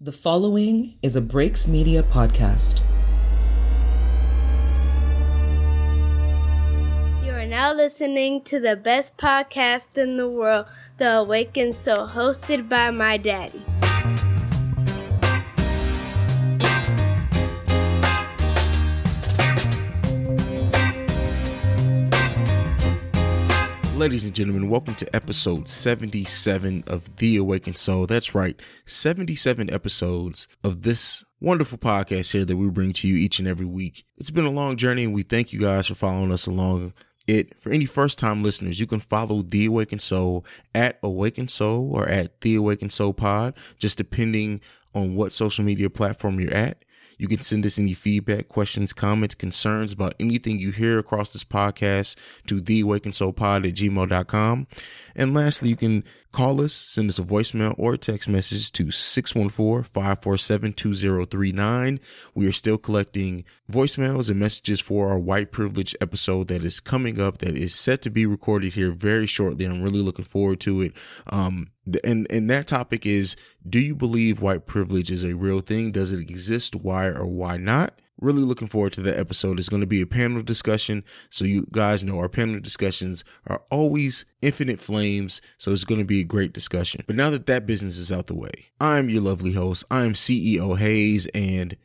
The following is a Breaks Media podcast. You are now listening to the best podcast in the world, The Awakened Soul, hosted by my daddy. Ladies and gentlemen, welcome to episode 77 of The Awakened Soul. That's right, 77 episodes of this wonderful podcast here that we bring to you each and every week. It's been a long journey and we thank you guys for following us along it. For any first time listeners, you can follow The Awakened Soul at Awakened Soul or at The Awakened Soul Pod, just depending on what social media platform you're at. You can send us any feedback, questions, comments, concerns about anything you hear across this podcast to theawakensoulpod at gmail.com. And lastly, you can call us, send us a voicemail or a text message to 614-547-2039. We are still collecting voicemails and messages for our white privilege episode that is coming up that is set to be recorded here very shortly. I'm really looking forward to it. Um, and and that topic is do you believe white privilege is a real thing does it exist why or why not really looking forward to that episode it's going to be a panel discussion so you guys know our panel discussions are always infinite flames so it's going to be a great discussion but now that that business is out the way i'm your lovely host i'm ceo haize and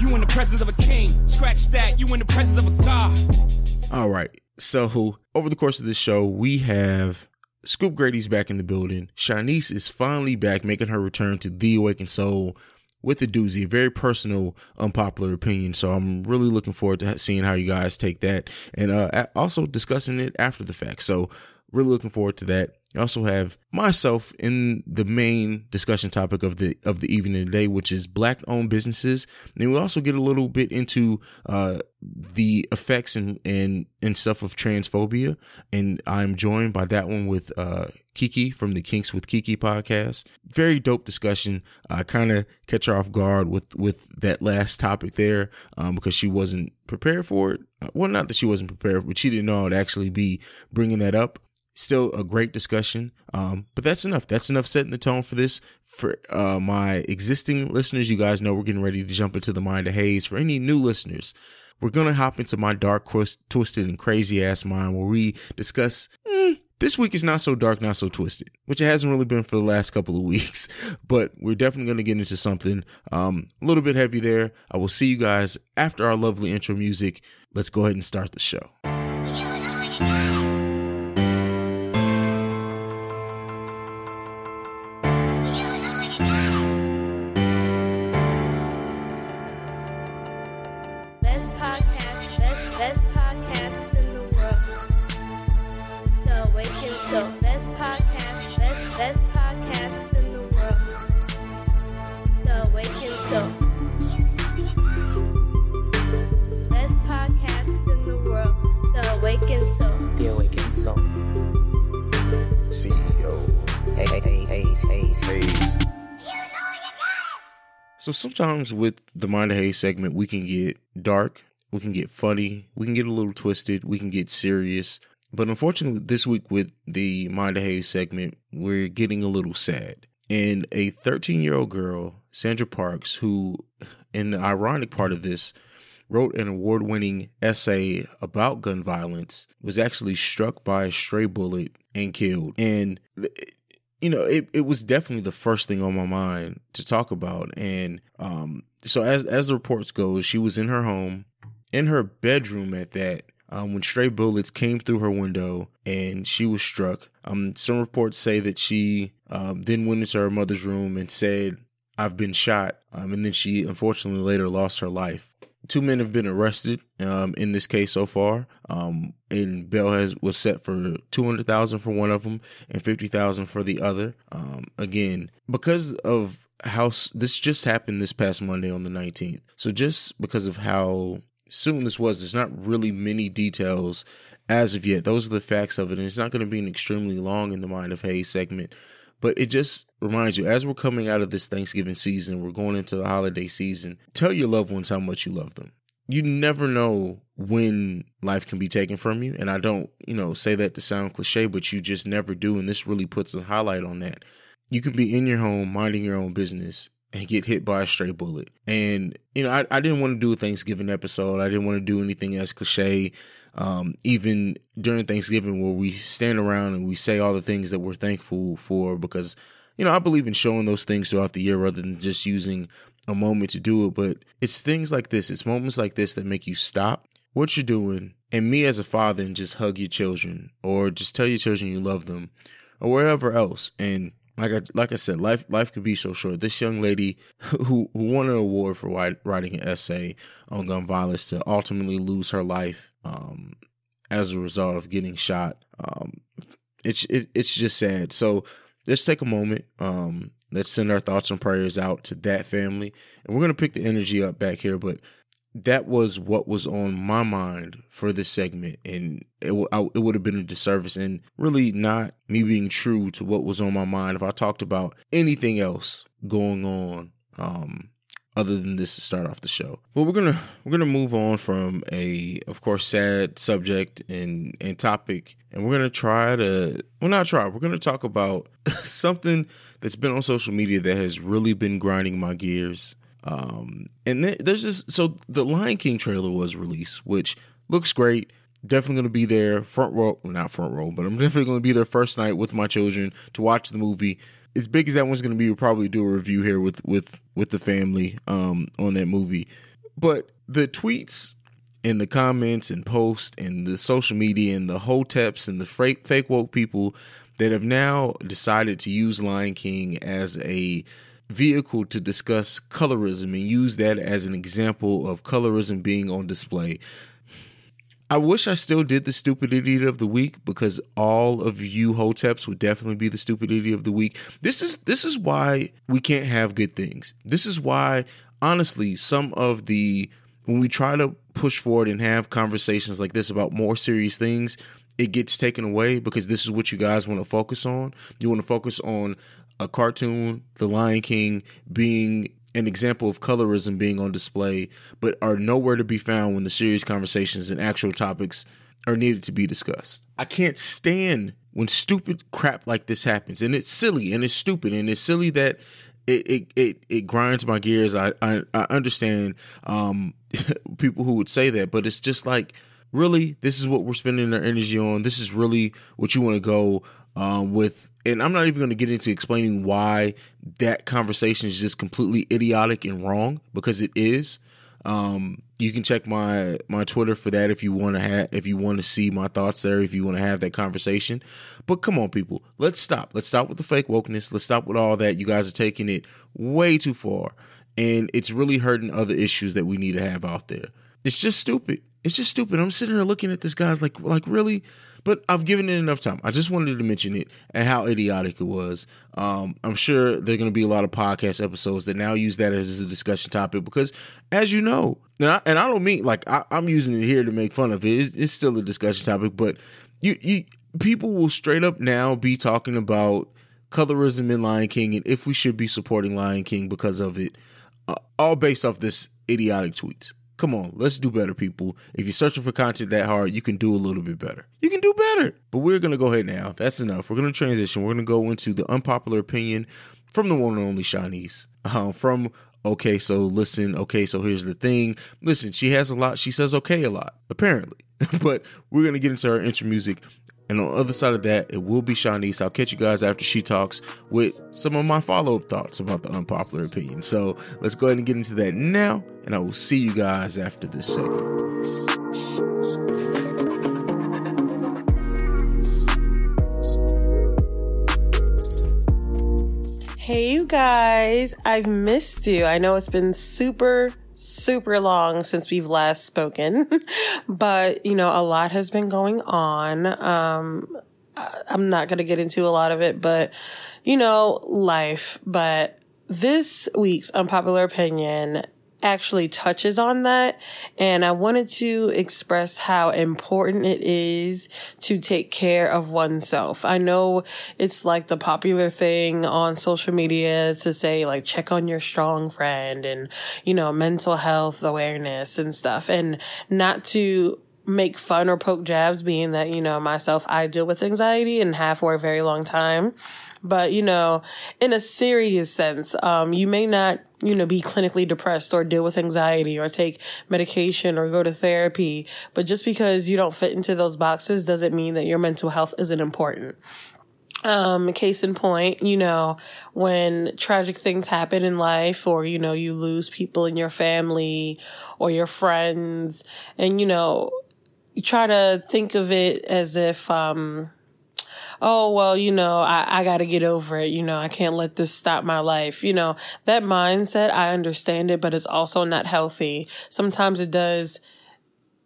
You in the presence of a king. Scratch that. You in the presence of a god. All right. So over the course of this show, we have Scoop Grady's back in the building. Chaunice is finally back, making her return to The Awakened Soul with a doozy, a very personal, unpopular opinion. So I'm really looking forward to seeing how you guys take that and uh, also discussing it after the fact. So really looking forward to that. I also have myself in the main discussion topic of the of the evening today, which is black owned businesses. And we also get a little bit into uh, the effects and, and and stuff of transphobia. And I'm joined by that one with uh, Keke from the Kinks with Keke podcast. Very dope discussion. I kind of catch her off guard with with that last topic there um, because she wasn't prepared for it. Well, not that she wasn't prepared, but she didn't know I would actually be bringing that up still a great discussion. Um, but that's enough. That's enough setting the tone for this. For uh, my existing listeners, you guys know we're getting ready to jump into the mind of Haize. For any new listeners, we're gonna hop into my dark, twisted, and crazy ass mind where we discuss. Mm, this week is not so dark, not so twisted, which it hasn't really been for the last couple of weeks. But we're definitely going to get into something um, a little bit heavy there. I will see you guys after our lovely intro music. Let's go ahead and start the show. Sometimes with the Mind of Hay segment, we can get dark, we can get funny, we can get a little twisted, we can get serious. But unfortunately, this week with the Mind of Hay segment, we're getting a little sad. And a 13 year old girl, Sandra Parks, who, in the ironic part of this, wrote an award winning essay about gun violence, was actually struck by a stray bullet and killed. And you know, it, it was definitely the first thing on my mind to talk about. And um, so as as the reports go, she was in her home, in her bedroom at that, um, when stray bullets came through her window and she was struck. Um, some reports say that she um, then went into her mother's room and said, "I've been shot," um, and then she unfortunately later lost her life. Two men have been arrested um, in this case so far, um, and bail has was set for two hundred thousand for one of them and fifty thousand for the other. Um, again, because of how this just happened this past Monday on the nineteenth, so just because of how soon this was, there's not really many details as of yet. Those are the facts of it, and it's not going to be an extremely long in the mind of Haize segment. But it just reminds you, as we're coming out of this Thanksgiving season, we're going into the holiday season, tell your loved ones how much you love them. You never know when life can be taken from you. And I don't, you know, say that to sound cliche, but you just never do. And this really puts a highlight on that. you can be in your home minding your own business and get hit by a stray bullet. And, you know, I, I didn't want to do a Thanksgiving episode. I didn't want to do anything as cliche. Um, even during Thanksgiving where we stand around and we say all the things that we're thankful for because, you know, I believe in showing those things throughout the year rather than just using a moment to do it. But it's things like this, it's moments like this that make you stop what you're doing and me as a father and just hug your children or just tell your children you love them or whatever else. And like I like I said, life life could be so short. This young lady who who won an award for writing an essay on gun violence to ultimately lose her life um, as a result of getting shot. Um, it's it, it's just sad. So let's take a moment. Um, let's send our thoughts and prayers out to that family, and we're gonna pick the energy up back here. But that was what was on my mind for this segment and it, w- I, it would have been a disservice and really not me being true to what was on my mind if i talked about anything else going on um, other than this to start off the show but we're gonna we're gonna move on from a of course sad subject and and topic and we're gonna try to well not try we're gonna talk about something that's been on social media that has really been grinding my gears um, and th- there's this. So the Lion King trailer was released, which looks great. Definitely going to be there front row, well, not front row, but I'm definitely going to be there first night with my children to watch the movie. As big as that one's going to be, we'll probably do a review here with with with the family um, on that movie. But the tweets and the comments and posts and the social media and the hoteps and the fake fake woke people that have now decided to use Lion King as a vehicle to discuss colorism and use that as an example of colorism being on display. I wish I still did the stupid idiot of the week because all of you hoteps would definitely be the stupid idiot of the week. This is this is why we can't have good things. This is why honestly some of the when we try to push forward and have conversations like this about more serious things, it gets taken away because this is what you guys want to focus on. You want to focus on a cartoon, The Lion King, being an example of colorism being on display, but are nowhere to be found when the serious conversations and actual topics are needed to be discussed. I can't stand when stupid crap like this happens, and it's silly and it's stupid and it's silly that it it it, it grinds my gears. I I, I understand um, people who would say that, but it's just like really, this is what we're spending our energy on. This is really what you want to go um, with and I'm not even going to get into explaining why that conversation is just completely idiotic and wrong because it is. Um, you can check my my Twitter for that if you want to have if you want to see my thoughts there if you want to have that conversation. But come on, people, let's stop. Let's stop with the fake wokeness. Let's stop with all that. You guys are taking it way too far, and it's really hurting other issues that we need to have out there. It's just stupid. It's just stupid. I'm sitting here looking at this guy's like like really but I've given it enough time. I just wanted to mention it and how idiotic it was. Um, I'm sure there are going to be a lot of podcast episodes that now use that as a discussion topic because, as you know, and I, and I don't mean like I, am using it here to make fun of it. It's, it's still a discussion topic, but you, you people will straight up now be talking about colorism in Lion King and if we should be supporting Lion King because of it, uh, all based off this idiotic tweet. Come on, let's do better, people. If you're searching for content that hard, you can do a little bit better. You can do better. But we're going to go ahead now. That's enough. We're going to transition. We're going to go into the unpopular opinion from the one and only Chaunice. Uh, from okay, so listen, okay, so here's the thing. Listen, she has a lot. She says okay a lot, apparently. but we're going to get into her intro music. And on the other side of that, it will be Chaunice. I'll catch you guys after she talks with some of my follow up thoughts about the unpopular opinion. So let's go ahead and get into that now. And I will see you guys after this segment. Hey, you guys, I've missed you. I know it's been super super long since we've last spoken, but you know, a lot has been going on. Um, I'm not going to get into a lot of it, but you know, life. But this week's unpopular opinion actually touches on that. And I wanted to express how important it is to take care of oneself. I know it's like the popular thing on social media to say like check on your strong friend and, you know, mental health awareness and stuff and not to make fun or poke jabs, being that, you know, myself, I deal with anxiety and have for a very long time. But, you know, in a serious sense, um, you may not, you know, be clinically depressed or deal with anxiety or take medication or go to therapy. But just because you don't fit into those boxes doesn't mean that your mental health isn't important. Um, case in point, you know, when tragic things happen in life or, you know, you lose people in your family or your friends and, you know, you try to think of it as if, um, oh, well, you know, I, I got to get over it. You know, I can't let this stop my life. You know, that mindset, I understand it, but it's also not healthy. Sometimes it does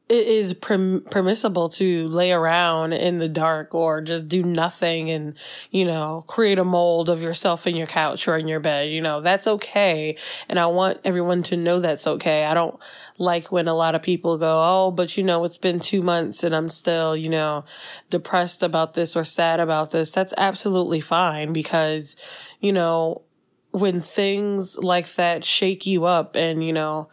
it is perm- permissible to lay around in the dark or just do nothing and, you know, create a mold of yourself in your couch or in your bed. You know, that's okay. And I want everyone to know that's okay. I don't like when a lot of people go, Oh, but you know, it's been two months and I'm still, you know, depressed about this or sad about this. That's absolutely fine because, you know, when things like that shake you up and, you know,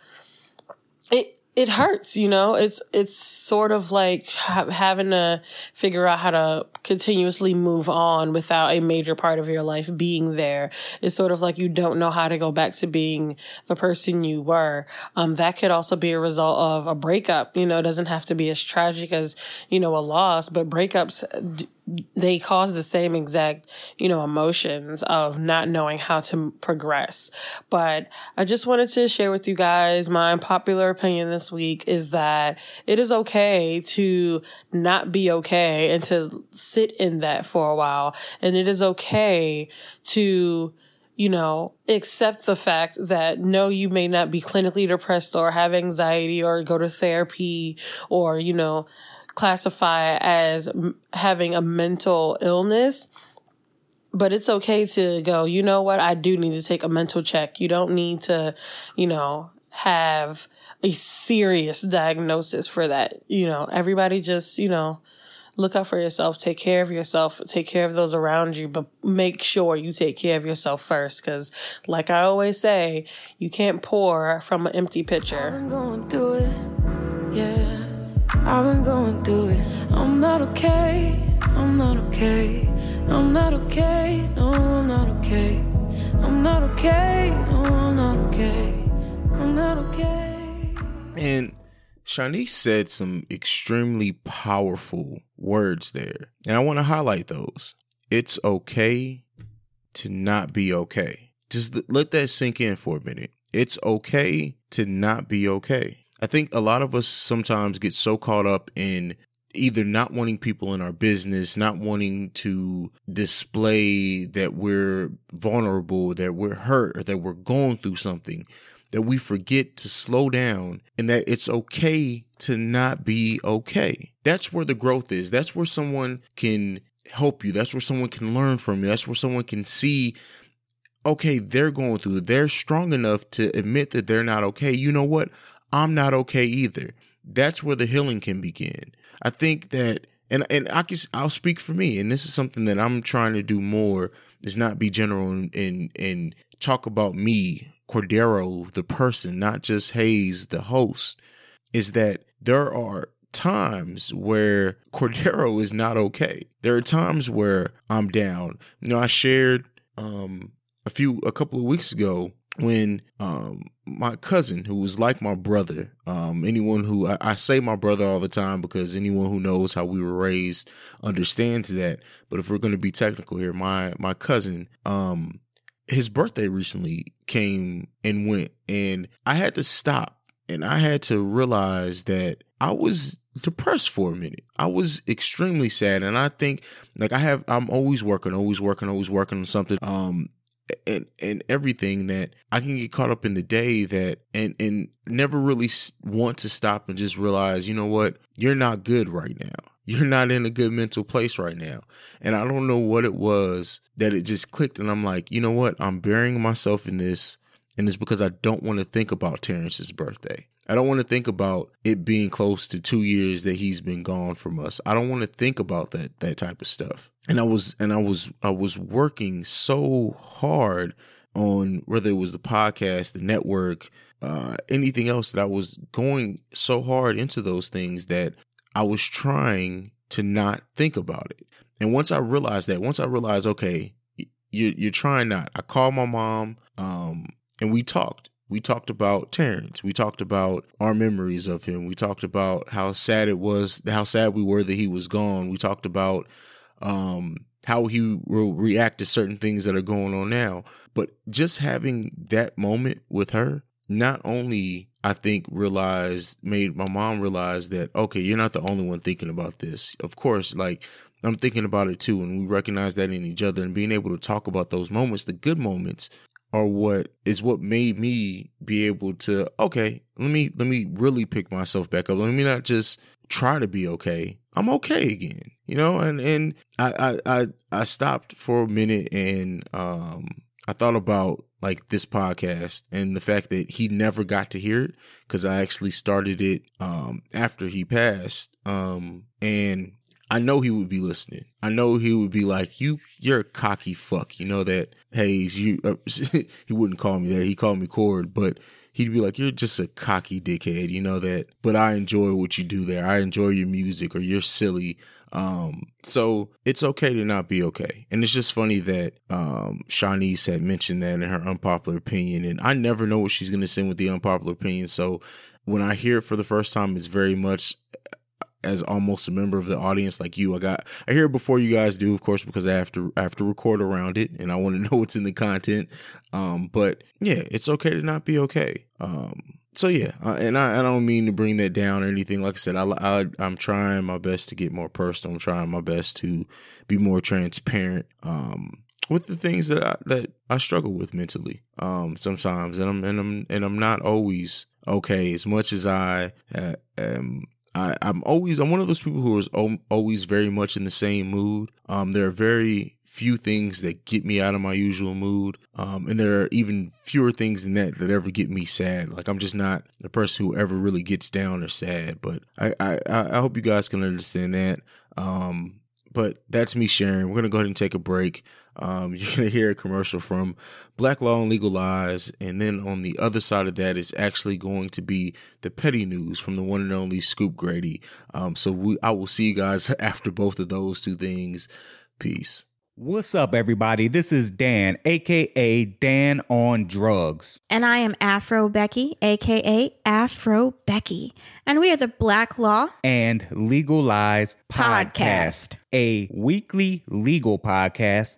it, it hurts, you know, it's, it's sort of like ha- having to figure out how to continuously move on without a major part of your life being there. It's sort of like you don't know how to go back to being the person you were. Um, that could also be a result of a breakup, you know, it doesn't have to be as tragic as, you know, a loss, but breakups, d- they cause the same exact, you know, emotions of not knowing how to progress. But I just wanted to share with you guys my unpopular opinion this week is that it is okay to not be okay and to sit in that for a while. And it is okay to, you know, accept the fact that no, you may not be clinically depressed or have anxiety or go to therapy or, you know, classify as having a mental illness. But it's okay to go, you know what? I do need to take a mental check. You don't need to, you know, have a serious diagnosis for that. You know, everybody just, you know, look out for yourself, take care of yourself, take care of those around you, but make sure you take care of yourself first. Cause like I always say, you can't pour from an empty pitcher. I've been going through it. I'm not okay. I'm not okay. I'm not okay. No, I'm not okay. I'm not okay. No, I'm not okay. I'm not okay. And Chaunice said some extremely powerful words there. And I want to highlight those. It's okay to not be okay. Just let that sink in for a minute. It's okay to not be okay. I think a lot of us sometimes get so caught up in either not wanting people in our business, not wanting to display that we're vulnerable, that we're hurt, or that we're going through something, that we forget to slow down and that it's okay to not be okay. That's where the growth is. That's where someone can help you. That's where someone can learn from you. That's where someone can see okay, they're going through. They're strong enough to admit that they're not okay. You know what? I'm not okay either. That's where the healing can begin. I think that, and and I can I'll speak for me, and this is something that I'm trying to do more. Is not be general and and, and talk about me, Cordero, the person, not just Haize, the host. Is that there are times where Cordero is not okay. There are times where I'm down. You know, I shared um a few a couple of weeks ago when um my cousin who was like my brother um anyone who I, I, say my brother all the time because anyone who knows how we were raised understands that. But if we're going to be technical here my my cousin um his birthday recently came and went and i had to stop and i had to realize that i was depressed for a minute. I was extremely sad and i think like i have i'm always working always working always working on something. Um and and everything that I can get caught up in the day that and and never really want to stop and just realize, you know what, you're not good right now. You're not in a good mental place right now. And I don't know what it was that it just clicked and I'm like, you know what, I'm burying myself in this and it's because I don't want to think about Terrence's birthday. I don't want to think about it being close to two years that he's been gone from us. I don't want to think about that that type of stuff. And I was and I was I was working so hard on whether it was the podcast, the network, uh, anything else that I was going so hard into those things that I was trying to not think about it. And once I realized that, once I realized, okay, you you're trying not. I called my mom, um, and we talked. We talked about Terrence. We talked about our memories of him. We talked about how sad it was, how sad we were that he was gone. We talked about um, how he will react to certain things that are going on now. But just having that moment with her, not only I think realized made my mom realize that okay, you're not the only one thinking about this. Of course, like I'm thinking about it too, and we recognize that in each other and being able to talk about those moments, the good moments, are what is what made me be able to okay let me let me really pick myself back up. Let me not just try to be okay. I'm okay again you know? And and i i i, I stopped for a minute and um i thought about like this podcast and the fact that he never got to hear it because i actually started it um after he passed um and I know he would be listening. I know he would be like, "You, you're a cocky fuck." You know that Haize. You, uh, he wouldn't call me that. He called me Cord, but he'd be like, "You're just a cocky dickhead." You know that. But I enjoy what you do there. I enjoy your music, or you're silly. Um, so it's okay to not be okay. And it's just funny that um had mentioned that in her unpopular opinion, and I never know what she's gonna say with the unpopular opinion. So when I hear it for the first time, it's very much as almost a member of the audience like you. I got I hear before you guys do, of course, because I have to I have to record around it and I want to know what's in the content. Um, but yeah, it's okay to not be okay. Um, so yeah, uh, and I, I don't mean to bring that down or anything. Like I said, I, I I'm trying my best to get more personal. I'm trying my best to be more transparent. Um, with the things that I, that I struggle with mentally, um, sometimes, and I'm and I'm and I'm not always okay as much as I uh, am I, I'm always I'm one of those people who is always very much in the same mood. Um, there are very few things that get me out of my usual mood, um, and there are even fewer things than that that ever get me sad. Like I'm just not the person who ever really gets down or sad. But I I, I hope you guys can understand that. Um, but that's me sharing. We're gonna go ahead and take a break. Um, you're going to hear a commercial from Black Law and Legal Lies. And then on the other side of that is actually going to be the petty news from the one and only Scoop Grady. Um, so we, I will see you guys after both of those two things. Peace. What's up, everybody? This is Dan, aka Dan on Drugs. And I am Afro Becky, aka Afro Becky. And we are the Black Law and Legal Lies podcast, Podcast. a weekly legal podcast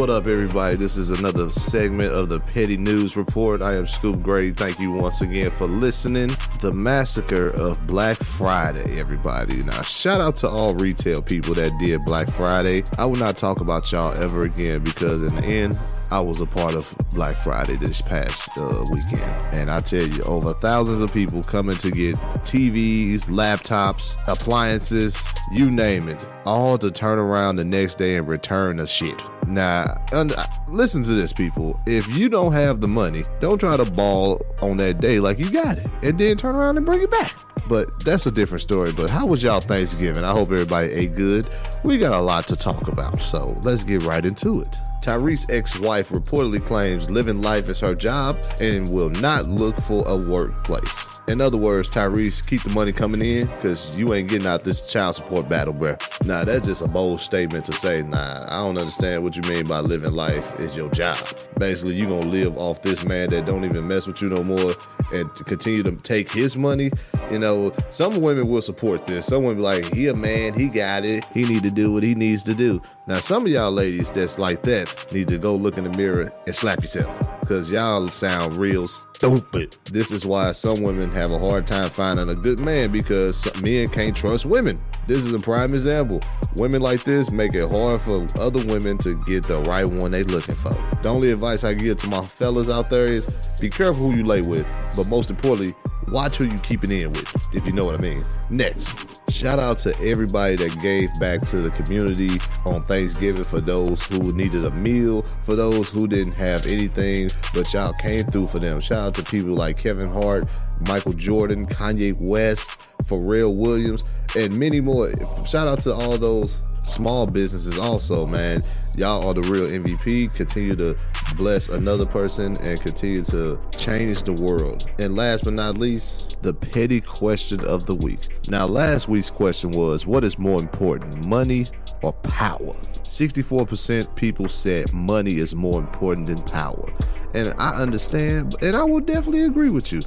What up, everybody? This is another segment of the Petty News Report. I am Scoop Grady. Thank you once again for listening. The massacre of Black Friday, everybody. Now, shout out to all retail people that did Black Friday. I will not talk about y'all ever again because, in the end, I was a part of Black Friday this past uh, weekend. And I tell you, over thousands of people coming to get TVs, laptops, appliances, you name it, all to turn around the next day and return the shit. Now, und- listen to this, people. If you don't have the money, don't try to ball on that day like you got it and then turn around and bring it back. But that's a different story. But how was y'all Thanksgiving? I hope everybody ate good. We got a lot to talk about, so let's get right into it. Tyrese's ex-wife reportedly claims living life is her job and will not look for a workplace. In other words, Tyrese, keep the money coming in because you ain't getting out this child support battle, bruh. Nah, that's just a bold statement to say, nah, I don't understand what you mean by living life is your job. Basically, you gonna live off this man that don't even mess with you no more and continue to take his money. You know, some women will support this. Some women be like, he a man, he got it. He need to do what he needs to do. Now, some of y'all ladies that's like that need to go look in the mirror and slap yourself because y'all sound real stupid. This is why some women have a hard time finding a good man because men can't trust women. This is a prime example. Women like this make it hard for other women to get the right one they looking for. The only advice I give to my fellas out there is be careful who you lay with, but most importantly, watch who you keep it in with, if you know what I mean. Next, shout out to everybody that gave back to the community on Thanksgiving for those who needed a meal, for those who didn't have anything, but y'all came through for them. Shout out to people like Kevin Hart, Michael Jordan, Kanye West, Pharrell Williams, and many more. Shout out to all those small businesses also, man. Y'all are the real MVP. Continue to bless another person and continue to change the world. And last but not least, the petty question of the week. Now, last week's question was what is more important, money or power? 64% people said money is more important than power. And I understand, and I will definitely agree with you.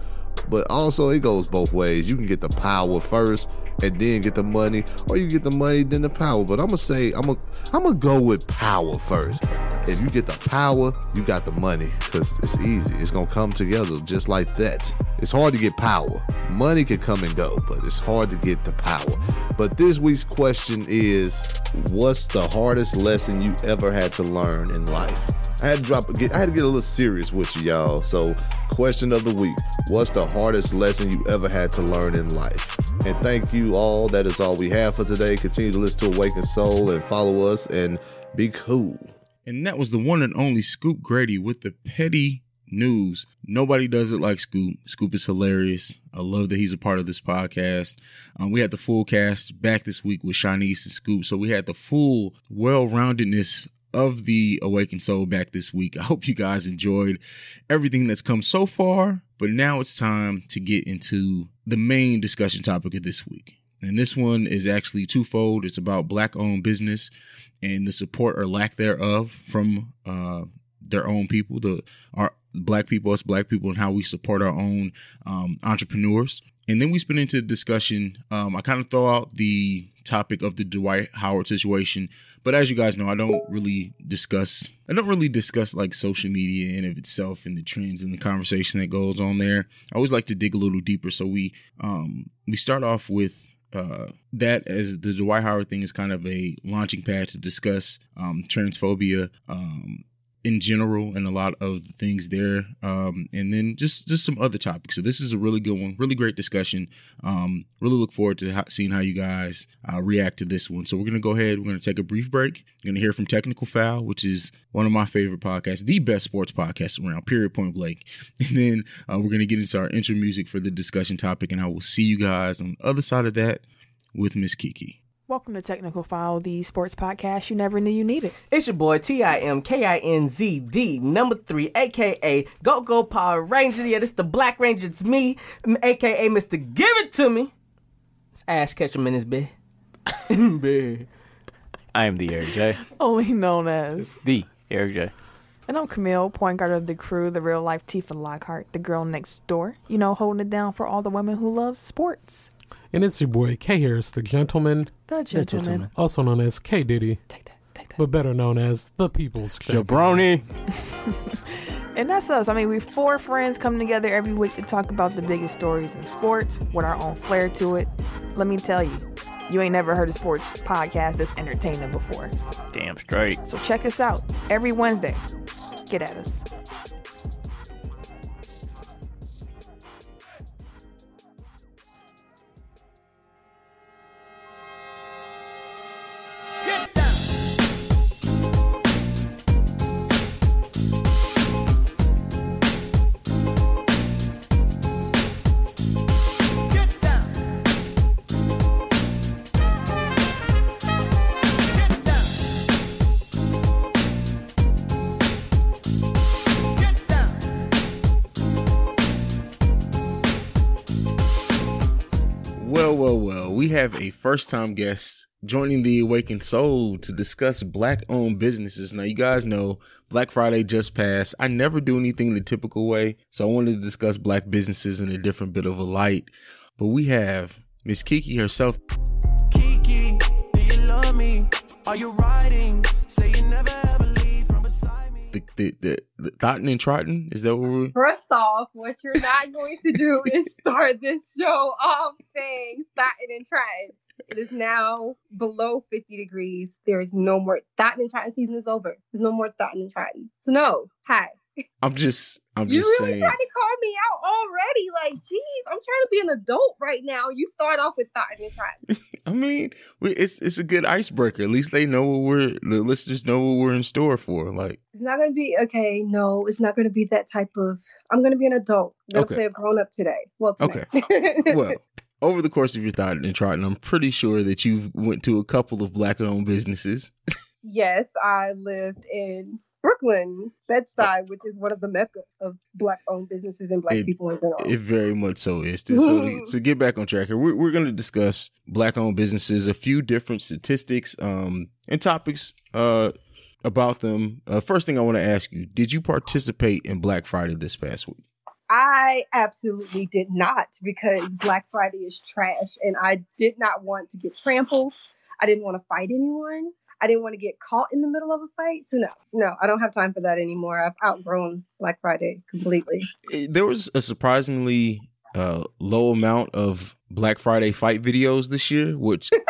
But also, it goes both ways. You can get the power first and then get the money, or you get the money then the power. But I'm gonna say I'm gonna I'm gonna go with power first. If you get the power, you got the money because it's easy. It's gonna come together just like that. It's hard to get power. Money can come and go, but it's hard to get the power. But this week's question is, what's the hardest lesson you ever had to learn in life? I had to drop. I had to get a little serious with you, y'all. So, question of the week: What's the hardest lesson you ever had to learn in life? And thank you all. That is all we have for today. Continue to listen to Awakened Soul and follow us and be cool. And that was the one and only Scoop Grady with the petty news. Nobody does it like Scoop. Scoop is hilarious. I love that he's a part of this podcast. Um, we had the full cast back this week with Chaunice and Scoop. So we had the full well roundedness of the Awakened Soul back this week. I hope you guys enjoyed everything that's come so far. But now it's time to get into the main discussion topic of this week. And this one is actually twofold. It's about black owned business and the support or lack thereof from uh, their own people, the our black people, us black people, and how we support our own um, entrepreneurs. And then we spin into the discussion. Um, I kind of throw out the topic of the Dwight Howard situation, but as you guys know, I don't really discuss. I don't really discuss like social media in of itself and the trends and the conversation that goes on there. I always like to dig a little deeper. So we um, we start off with uh, that as the Dwight Howard thing is kind of a launching pad to discuss um, transphobia um, in general and a lot of the things there, um, and then just just some other topics. So this is a really good one, really great discussion. Um, really look forward to ho- seeing how you guys uh, react to this one. So we're gonna go ahead. We're gonna take a brief break. You're gonna hear from Technical Foul, which is one of my favorite podcasts, the best sports podcast around. Period. Point blank. And then uh, we're gonna get into our intro music for the discussion topic, and I will see you guys on the other side of that with Miss Keke. Welcome to Technical Foul, the sports podcast you never knew you needed. It's your boy T I M K I N Z, the number three, aka Go Go Power Ranger. Yeah, this the Black Ranger. It's me, aka Mr. Give It To Me. It's Ash Ketchum in his bed. bed. I am the Eric J. Only known as. The Eric J. And I'm Camille, point guard of the crew, the real life Tifa Lockhart, the girl next door. You know, holding it down for all the women who love sports. And it's your boy K Harris, the gentleman, The gentleman. also known as K Diddy, but better known as the People's Champion. Jabroni. And that's us. I mean, we four friends come together every week to talk about the biggest stories in sports with our own flair to it. Let me tell you, you ain't never heard a sports podcast that's entertaining before. Damn straight. So check us out every Wednesday. Get at us. Have a first time guest joining the Awakened Soul to discuss black owned businesses. Now, you guys know Black Friday just passed. I never do anything the typical way, so I wanted to discuss black businesses in a different bit of a light. But we have Miss Keke herself. Keke, do you love me? Are you riding? Say you never The, the, the, Thoughton and Trotton, is that what we're. First off, what you're not going to do is start this show off saying Staten and Trenton. It is now below 50 degrees. There is no more Thoughton and Triton season is over. There's no more Thoughton and Triton. So no, hi. I'm just I'm you just really saying. tried to call me out already. Like, geez, I'm trying to be an adult right now. You start off with thought and Triton. I mean, we, it's it's a good icebreaker. At least they know what we're the listeners know what we're in store for. Like, It's not gonna be okay. No, it's not gonna be that type of. I'm gonna be an adult. I'm gonna Okay. play a grown up today. Well, today. well, over the course of your thought and Triton, I'm pretty sure that you went to a couple of black-owned businesses. yes, I lived in Brooklyn, Bed-Stuy, which is one of the mecca of black-owned businesses and black It- people in general. It very much so is. So to, to get back on track here, we're, we're going to discuss black-owned businesses, a few different statistics um, and topics uh, about them. Uh, first thing I want to ask you: Did you participate in Black Friday this past week? I absolutely did not because Black Friday is trash and I did not want to get trampled. I didn't want to fight anyone. I didn't want to get caught in the middle of a fight. So no, no, I don't have time for that anymore. I've outgrown Black Friday completely. Eh, There was a surprisingly uh, low amount of Black Friday fight videos this year, which.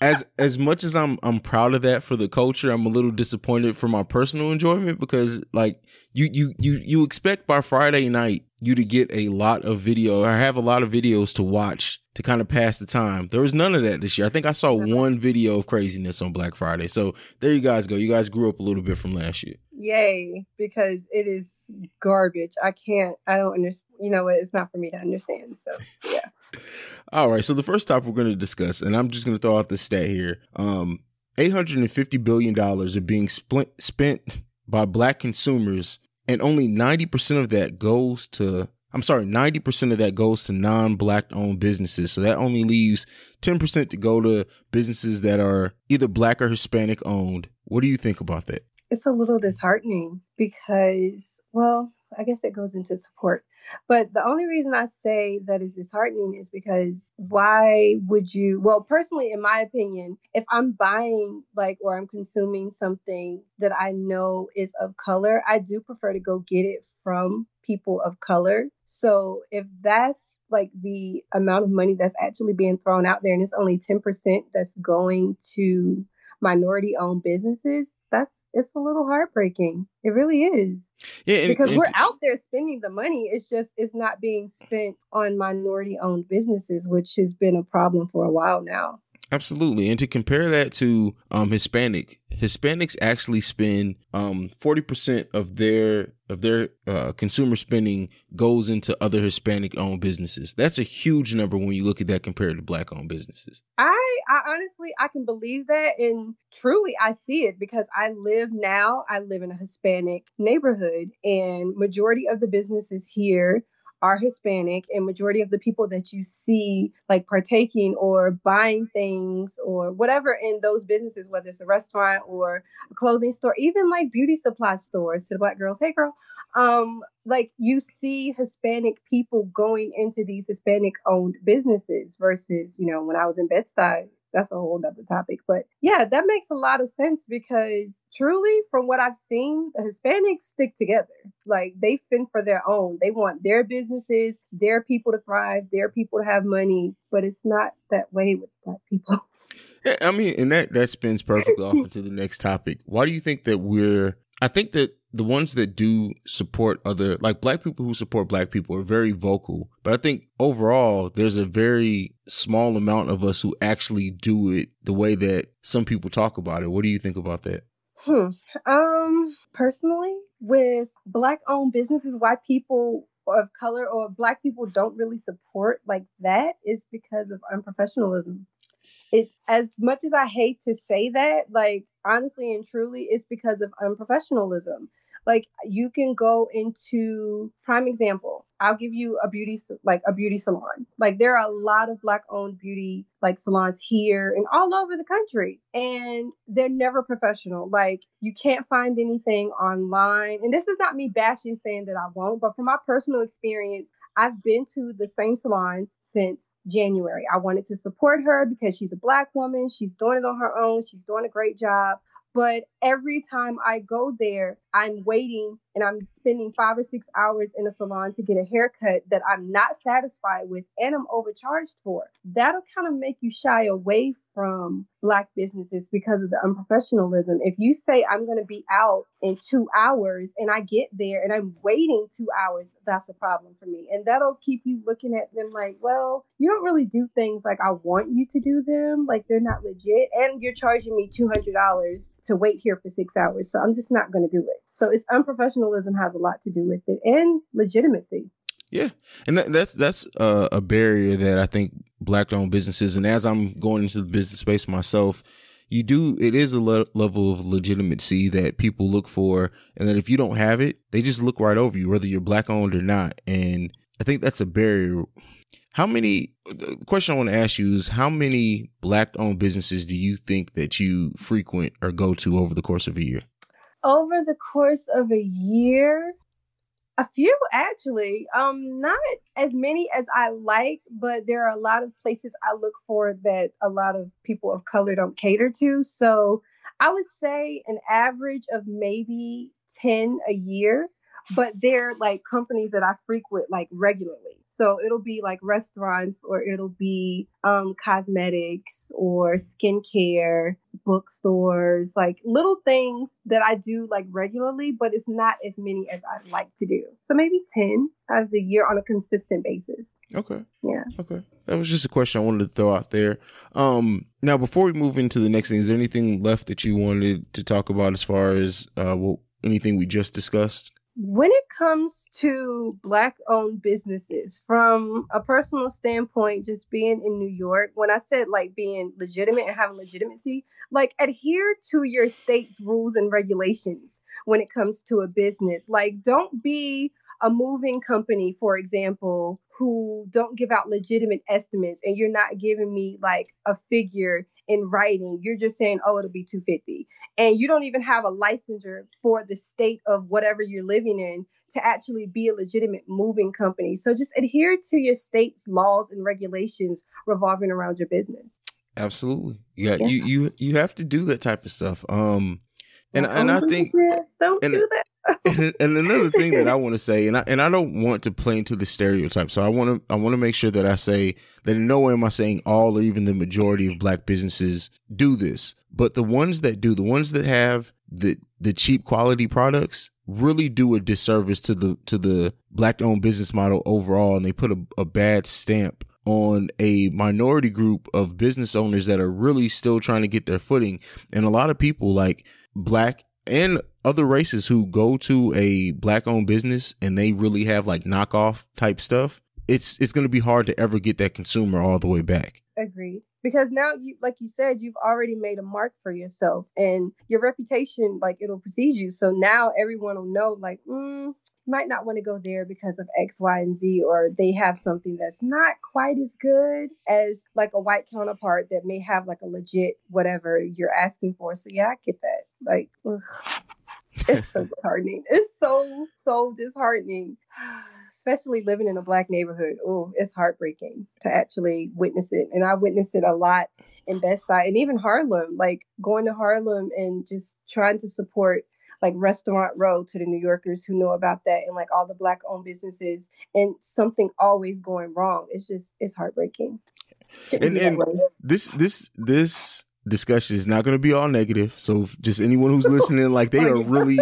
As as much as I'm I'm proud of that for the culture, I'm a little disappointed for my personal enjoyment because like you you you you expect by Friday night you to get a lot of video or have a lot of videos to watch to kind of pass the time. There was none of that this year. I think I saw one video of craziness on Black Friday. So there you guys go. You guys grew up a little bit from last year. Yay, because it is garbage. I can't, I don't understand. You know what? It's not for me to understand. So yeah. All right. So the first topic we're going to discuss, and I'm just going to throw out the stat here. Um, eight hundred and fifty billion dollars are being split, spent by black consumers, and only ninety percent of that goes to. I'm sorry, ninety percent of that goes to non-black owned businesses. So that only leaves ten percent to go to businesses that are either black or Hispanic owned. What do you think about that? it's a little disheartening because, well, I guess it goes into support. But the only reason I say that is disheartening is because why would you? Well, personally, in my opinion, if I'm buying like or I'm consuming something that I know is of color, I do prefer to go get it from people of color. So if that's like the amount of money that's actually being thrown out there and it's only 10% that's going to minority owned businesses that's it's a little heartbreaking it really is Yeah, and- because and we're out there spending the money it's just it's not being spent on minority owned businesses which has been a problem for a while now Absolutely. And to compare that to um Hispanic, Hispanics actually spend um 40% of their of their uh consumer spending goes into other Hispanic owned businesses. That's a huge number when you look at that compared to black owned businesses. I, I honestly I can believe that and truly I see it because I live now I live in a Hispanic neighborhood and majority of the businesses here are Hispanic and majority of the people that you see like partaking or buying things or whatever in those businesses whether it's a restaurant or a clothing store even like beauty supply stores to the black girls hey girl um like you see hispanic people going into these hispanic owned businesses versus you know when i was in bed-stuy that's a whole nother topic but yeah that makes a lot of sense because truly from what i've seen the hispanics stick together like they fend for their own they want their businesses their people to thrive their people to have money but it's not that way with black people Yeah, I mean, and that that spins perfectly off into the next topic. Why do you think that we're? I think that the ones that do support other, like black people who support black people, are very vocal. But I think overall, there's a very small amount of us who actually do it the way that some people talk about it. What do you think about that? Hmm. Um, personally, with black owned businesses, why people of color or black people don't really support like that is because of unprofessionalism. It as much as I hate to say that, like honestly and truly, it's because of unprofessionalism. Like you can go into prime example. I'll give you a beauty like a beauty salon. Like there are a lot of black owned beauty like salons here and all over the country and they're never professional. Like you can't find anything online. And this is not me bashing saying that I won't, but from my personal experience, I've been to the same salon since January. I wanted to support her because she's a black woman. She's doing it on her own. She's doing a great job. But every time I go there, I'm waiting and I'm spending five or six hours in a salon to get a haircut that I'm not satisfied with and I'm overcharged for, that'll kind of make you shy away from black businesses because of the unprofessionalism. If you say I'm going to be out in 2 hours and I get there and I'm waiting 2 hours, that's a problem for me. And that'll keep you looking at them like, well, you don't really do things like I want you to do them, like they're not legit and you're charging me $200 to wait here for 6 hours. So I'm just not going to do it. So it's unprofessionalism has a lot to do with it and legitimacy. Yeah, and that, that's that's a barrier that I think black-owned businesses, and as I'm going into the business space myself, you do it is a le- level of legitimacy that people look for, and that if you don't have it, they just look right over you, whether you're black-owned or not. And I think that's a barrier. How many? The question I want to ask you is how many black-owned businesses do you think that you frequent or go to over the course of a year? Over the course of a year, a few actually. Um, not as many as I like, but there are a lot of places I look for that a lot of people of color don't cater to. So I would say an average of maybe 10 a year, but they're like companies that I frequent like regularly. So it'll be like restaurants or it'll be um, cosmetics or skincare, bookstores, like little things that I do like regularly, but it's not as many as I'd like to do. So maybe 10 out of the year on a consistent basis. Okay. Yeah. Okay. That was just a question I wanted to throw out there. Um, now, before we move into the next thing, is there anything left that you wanted to talk about as far as uh, well, anything we just discussed? When it comes to black owned businesses from a personal standpoint just being in new york when i said like being legitimate and having legitimacy like adhere to your state's rules and regulations when it comes to a business. Like don't be a moving company for example who don't give out legitimate estimates and you're not giving me like a figure in writing you're just saying oh it'll be 250 and you don't even have a licensure for the state of whatever you're living in to actually be a legitimate moving company so just adhere to your state's laws and regulations revolving around your business Absolutely. Yeah, Yeah. you you you have to do that type of stuff. Um and and I think Yes, don't and- do that. and, and another thing that I want to say, and I and I don't want to play into the stereotype, so I want to I want to make sure that I say that in no way am I saying all or even the majority of black businesses do this, but the ones that do, the ones that have the the cheap quality products, really do a disservice to the to the black owned business model overall, and they put a, a bad stamp on a minority group of business owners that are really still trying to get their footing, and a lot of people like black and other races who go to a black owned business and they really have like knockoff type stuff it's it's going to be hard to ever get that consumer all the way back Agreed. Because now you like you said, you've already made a mark for yourself and your reputation, like it'll precede you. So now everyone will know, like, mm, might not want to go there because of X, Y, and Z, or they have something that's not quite as good as like a white counterpart that may have like a legit whatever you're asking for. So yeah, I get that. Like ugh. it's so disheartening. It's so, so disheartening. Especially living in a black neighborhood. Oh, it's heartbreaking to actually witness it. And I witnessed it a lot in Best Side and even Harlem, like going to Harlem and just trying to support like Restaurant Row to the New Yorkers who know about that and like all the black owned businesses and something always going wrong. It's just it's heartbreaking. And and this this this discussion is not going to be all negative. So just anyone who's listening like they are really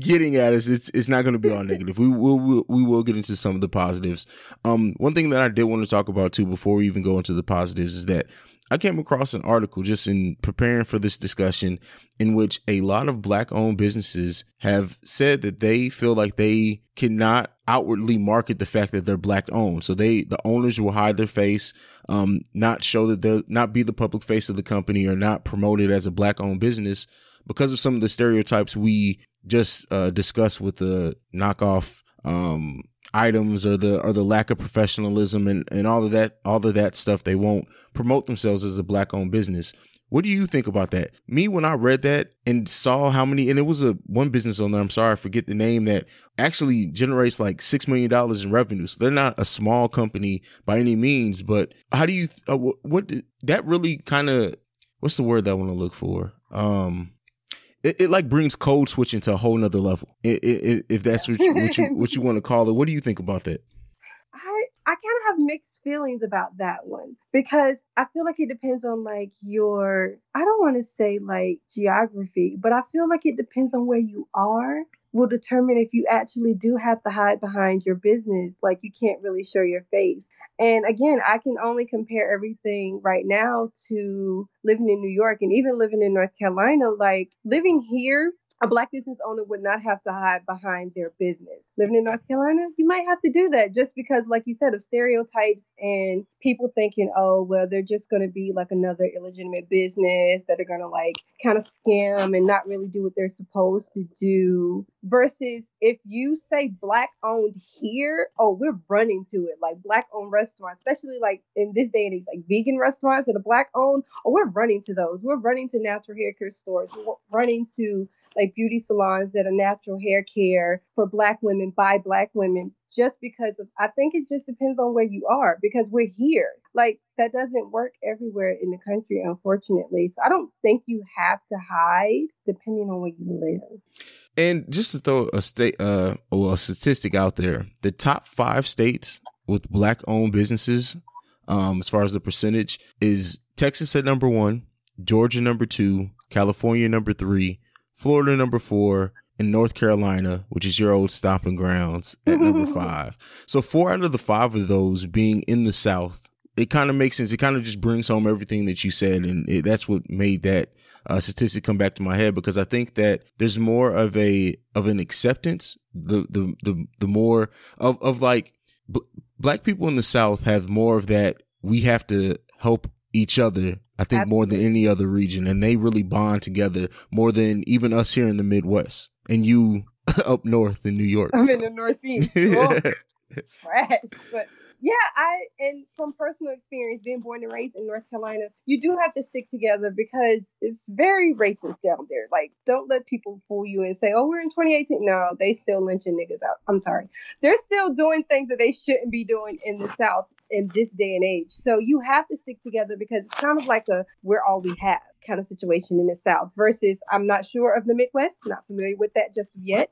getting at us it's it's not going to be all negative. We will we will get into some of the positives. Um one thing that i did want to talk about too before we even go into the positives is that I came across an article just in preparing for this discussion in which a lot of black owned businesses have said that they feel like they cannot outwardly market the fact that they're black owned. So they, the owners will hide their face, um, not show that they're not be the public face of the company or not promote it as a black owned business because of some of the stereotypes we just, uh, discussed with the knockoff, um, items or the or the lack of professionalism and and all of that all of that stuff they won't promote themselves as a black owned business. What do you think about that? Me when i read that and saw how many and it was a one business owner i'm sorry i forget the name that actually generates like six million dollars in revenue. So they're not a small company by any means but how do you uh, what, what that really kind of what's the word that i want to look for? Um it, it like brings code switching to a whole nother level. I- I- I- if that's what you, what you what you want to call it. What do you think about that? I I kind of have mixed feelings about that one because I feel like it depends on like your I don't want to say like geography, but I feel like it depends on where you are will determine if you actually do have to hide behind your business like you can't really show your face. And again, I can only compare everything right now to living in New York and even living in North Carolina like living here a black business owner would not have to hide behind their business. Living in North Carolina, you might have to do that just because, like you said, of stereotypes and people thinking, oh, well, they're just going to be like another illegitimate business that are going to like kind of scam and not really do what they're supposed to do. Versus if you say black owned here, oh, we're running to it. Like black owned restaurants, especially like in this day and age, like vegan restaurants that are black owned, oh, we're running to those. We're running to natural hair care stores. We're running to like beauty salons that are natural hair care for black women by black women just because of I think it just depends on where you are because we're here. Like that doesn't work everywhere in the country unfortunately. So I don't think you have to hide depending on where you live. And just to throw a state uh or a statistic out there, the top five states with black owned businesses, um, as far as the percentage, is Texas at number one, Georgia number two, California number three, Florida number four, and North Carolina, which is your old stomping grounds, at number five. So four out of the five of those being in the South, it kind of makes sense. It kind of just brings home everything that you said, and it, that's what made that uh, statistic come back to my head because I think that there's more of a of an acceptance. The the the the more of of like bl- black people in the South have more of that. We have to help each other. I think more than any other region, and they really bond together more than even us here in the Midwest and you up north in New York. I'm in the Northeast. Oh, trash. But yeah, I and from personal experience, being born and raised in North Carolina, you do have to stick together because it's very racist down there. Like, don't let people fool you and say, "Oh, we're in 2018." No, they still lynching niggas out. I'm sorry, they're still doing things that they shouldn't be doing in the South in this day and age. So you have to stick together because it's kind of like a "we're all we have" kind of situation in the South. Versus, I'm not sure of the Midwest, not familiar with that just yet.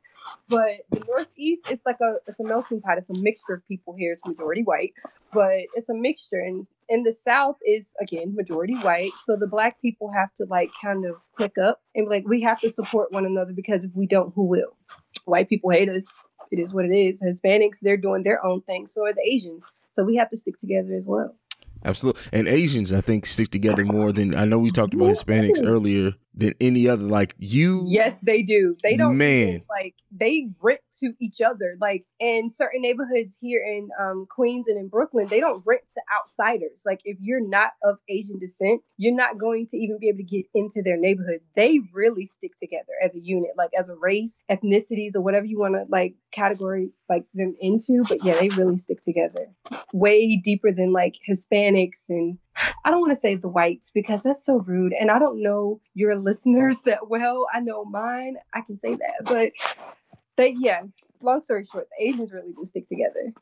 But the Northeast, it's like a it's a melting pot. It's a mixture of people here. It's majority white, but it's a mixture. And in the South is again majority white. So the black people have to like kind of click up and like we have to support one another because if we don't, who will? White people hate us. It is what it is. Hispanics, they're doing their own thing. So are the Asians. So we have to stick together as well. Absolutely. And Asians, I think, stick together more than I know we talked about Hispanics earlier than any other. Like you, Yes, they do. They don't Man. like they rent to each other. Like in certain neighborhoods here in um, Queens and in Brooklyn, they don't rent to outsiders. Like if you're not of Asian descent, you're not going to even be able to get into their neighborhood. They really stick together as a unit, like as a race, ethnicities, or whatever you want to like category like them into. But yeah, they really stick together way deeper than like Hispanics and I don't want to say the whites because that's so rude. And I don't know your listeners that well. I know mine. I can say that. But they, yeah, long story short, the Asians really do stick together.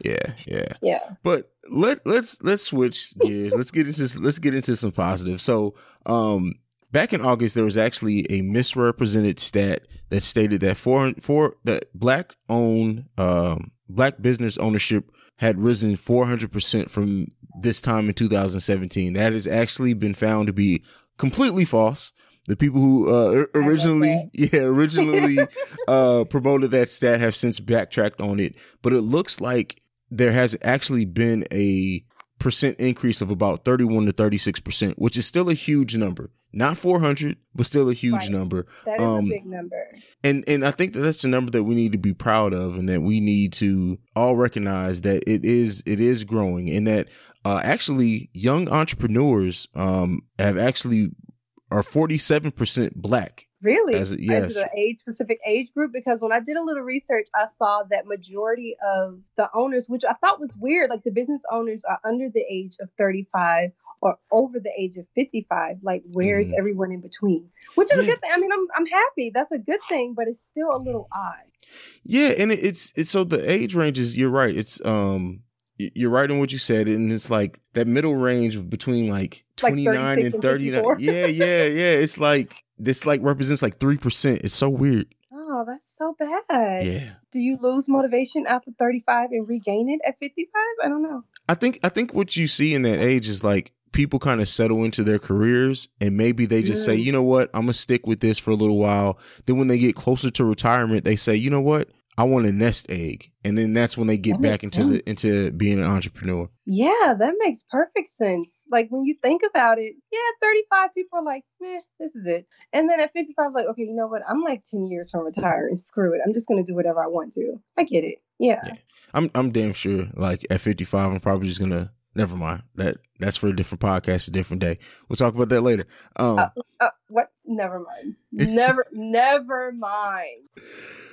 yeah, yeah, Yeah. But let let's let's switch gears. let's get into let's get into some positive. So, um, back in August, there was actually a misrepresented stat that stated that for for that black owned um black business ownership had risen 400% from this time in 2017. That has actually been found to be completely false. The people who uh, originally, yeah, originally uh, promoted that stat have since backtracked on it. But it looks like there has actually been a percent increase of about 31 to 36 percent, which is still a huge number. Not 400, but still a huge Right. number. That is Um, a big number. and and I think that that's a number that we need to be proud of, and that we need to all recognize that it is it is growing, and that uh, actually young entrepreneurs um, have actually are forty seven percent black. Really? As a- yes. As an age specific age group? Because when I did a little research, I saw that majority of the owners, which I thought was weird, like the business owners are under the age of 35 or over the age of 55. Like, where is Mhm. everyone in between? Which is a good thing. I mean, I'm, I'm happy. That's a good thing, but it's still a little odd. Yeah, and it's it's so the age ranges. You're right. It's um you're right in what you said, and it's like that middle range between like Like 29 36 and and 39. 54. Yeah, yeah, yeah. It's like this like represents like three percent. It's so weird. Oh, that's so bad. Yeah. Do you lose motivation after 35 and regain it at 55? I don't know. I think I think what you see in that age is like people kind of settle into their careers and maybe they just say, Mm. you know what, I'm gonna stick with this for a little while. Then when they get closer to retirement, they say, you know what, I want a nest egg, and then that's when they get That back into sense. the into being an entrepreneur. Yeah, that makes perfect sense. Like when you think about it, yeah, 35 people are like, meh, this is it. And then at 55, like, okay, you know what? I'm like 10 years from retiring. Screw it. I'm just going to do whatever I want to. I get it. Yeah. I'm I'm damn sure like at 55, I'm probably just gonna. Never mind that. That's for a different podcast, a different day. We'll talk about that later. Um, Uh, uh, what? Never mind. Never, never mind.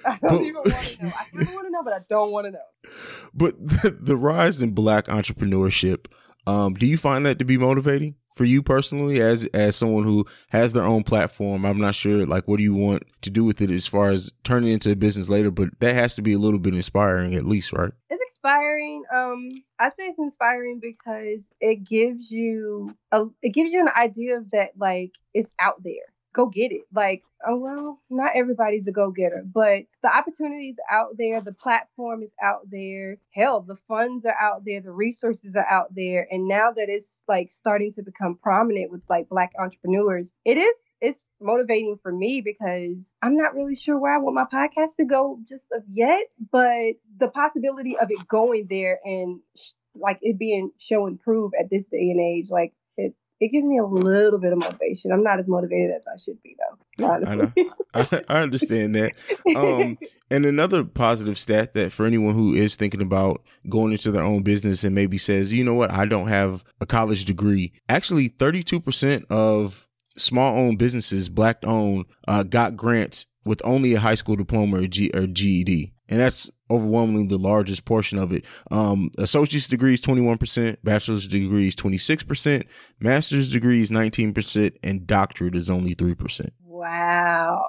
I don't But- even want to know. I kind of want to know, but I don't want to know. But the, the rise in black entrepreneurship, um, do you find that to be motivating for you personally as as someone who has their own platform? I'm not sure like what do you want to do with it as far as turning into a business later, but that has to be a little bit inspiring at least, right? It's inspiring. Um, I say it's inspiring because it gives you a, it gives you an idea of that like it's out there. Go get it. Like, oh well, not everybody's a go getter, but the opportunities out there, the platform is out there. Hell, the funds are out there, the resources are out there, and now that it's like starting to become prominent with like black entrepreneurs, it is it's motivating for me because I'm not really sure where I want my podcast to go just of yet, but the possibility of it going there and sh- like it being show and prove at this day and age, like it it gives me a little bit of motivation. I'm not as motivated as I should be though. I know. I, I understand that. Um, and another positive stat that for anyone who is thinking about going into their own business and maybe says, you know what, I don't have a college degree. Actually, 32% of small owned businesses, black owned, uh, got grants with only a high school diploma or, G- or GED. And that's overwhelmingly the largest portion of it. Um, associate's degrees, 21%, bachelor's degrees, 26%, master's degrees, 19%, and doctorate is only 3%. Wow.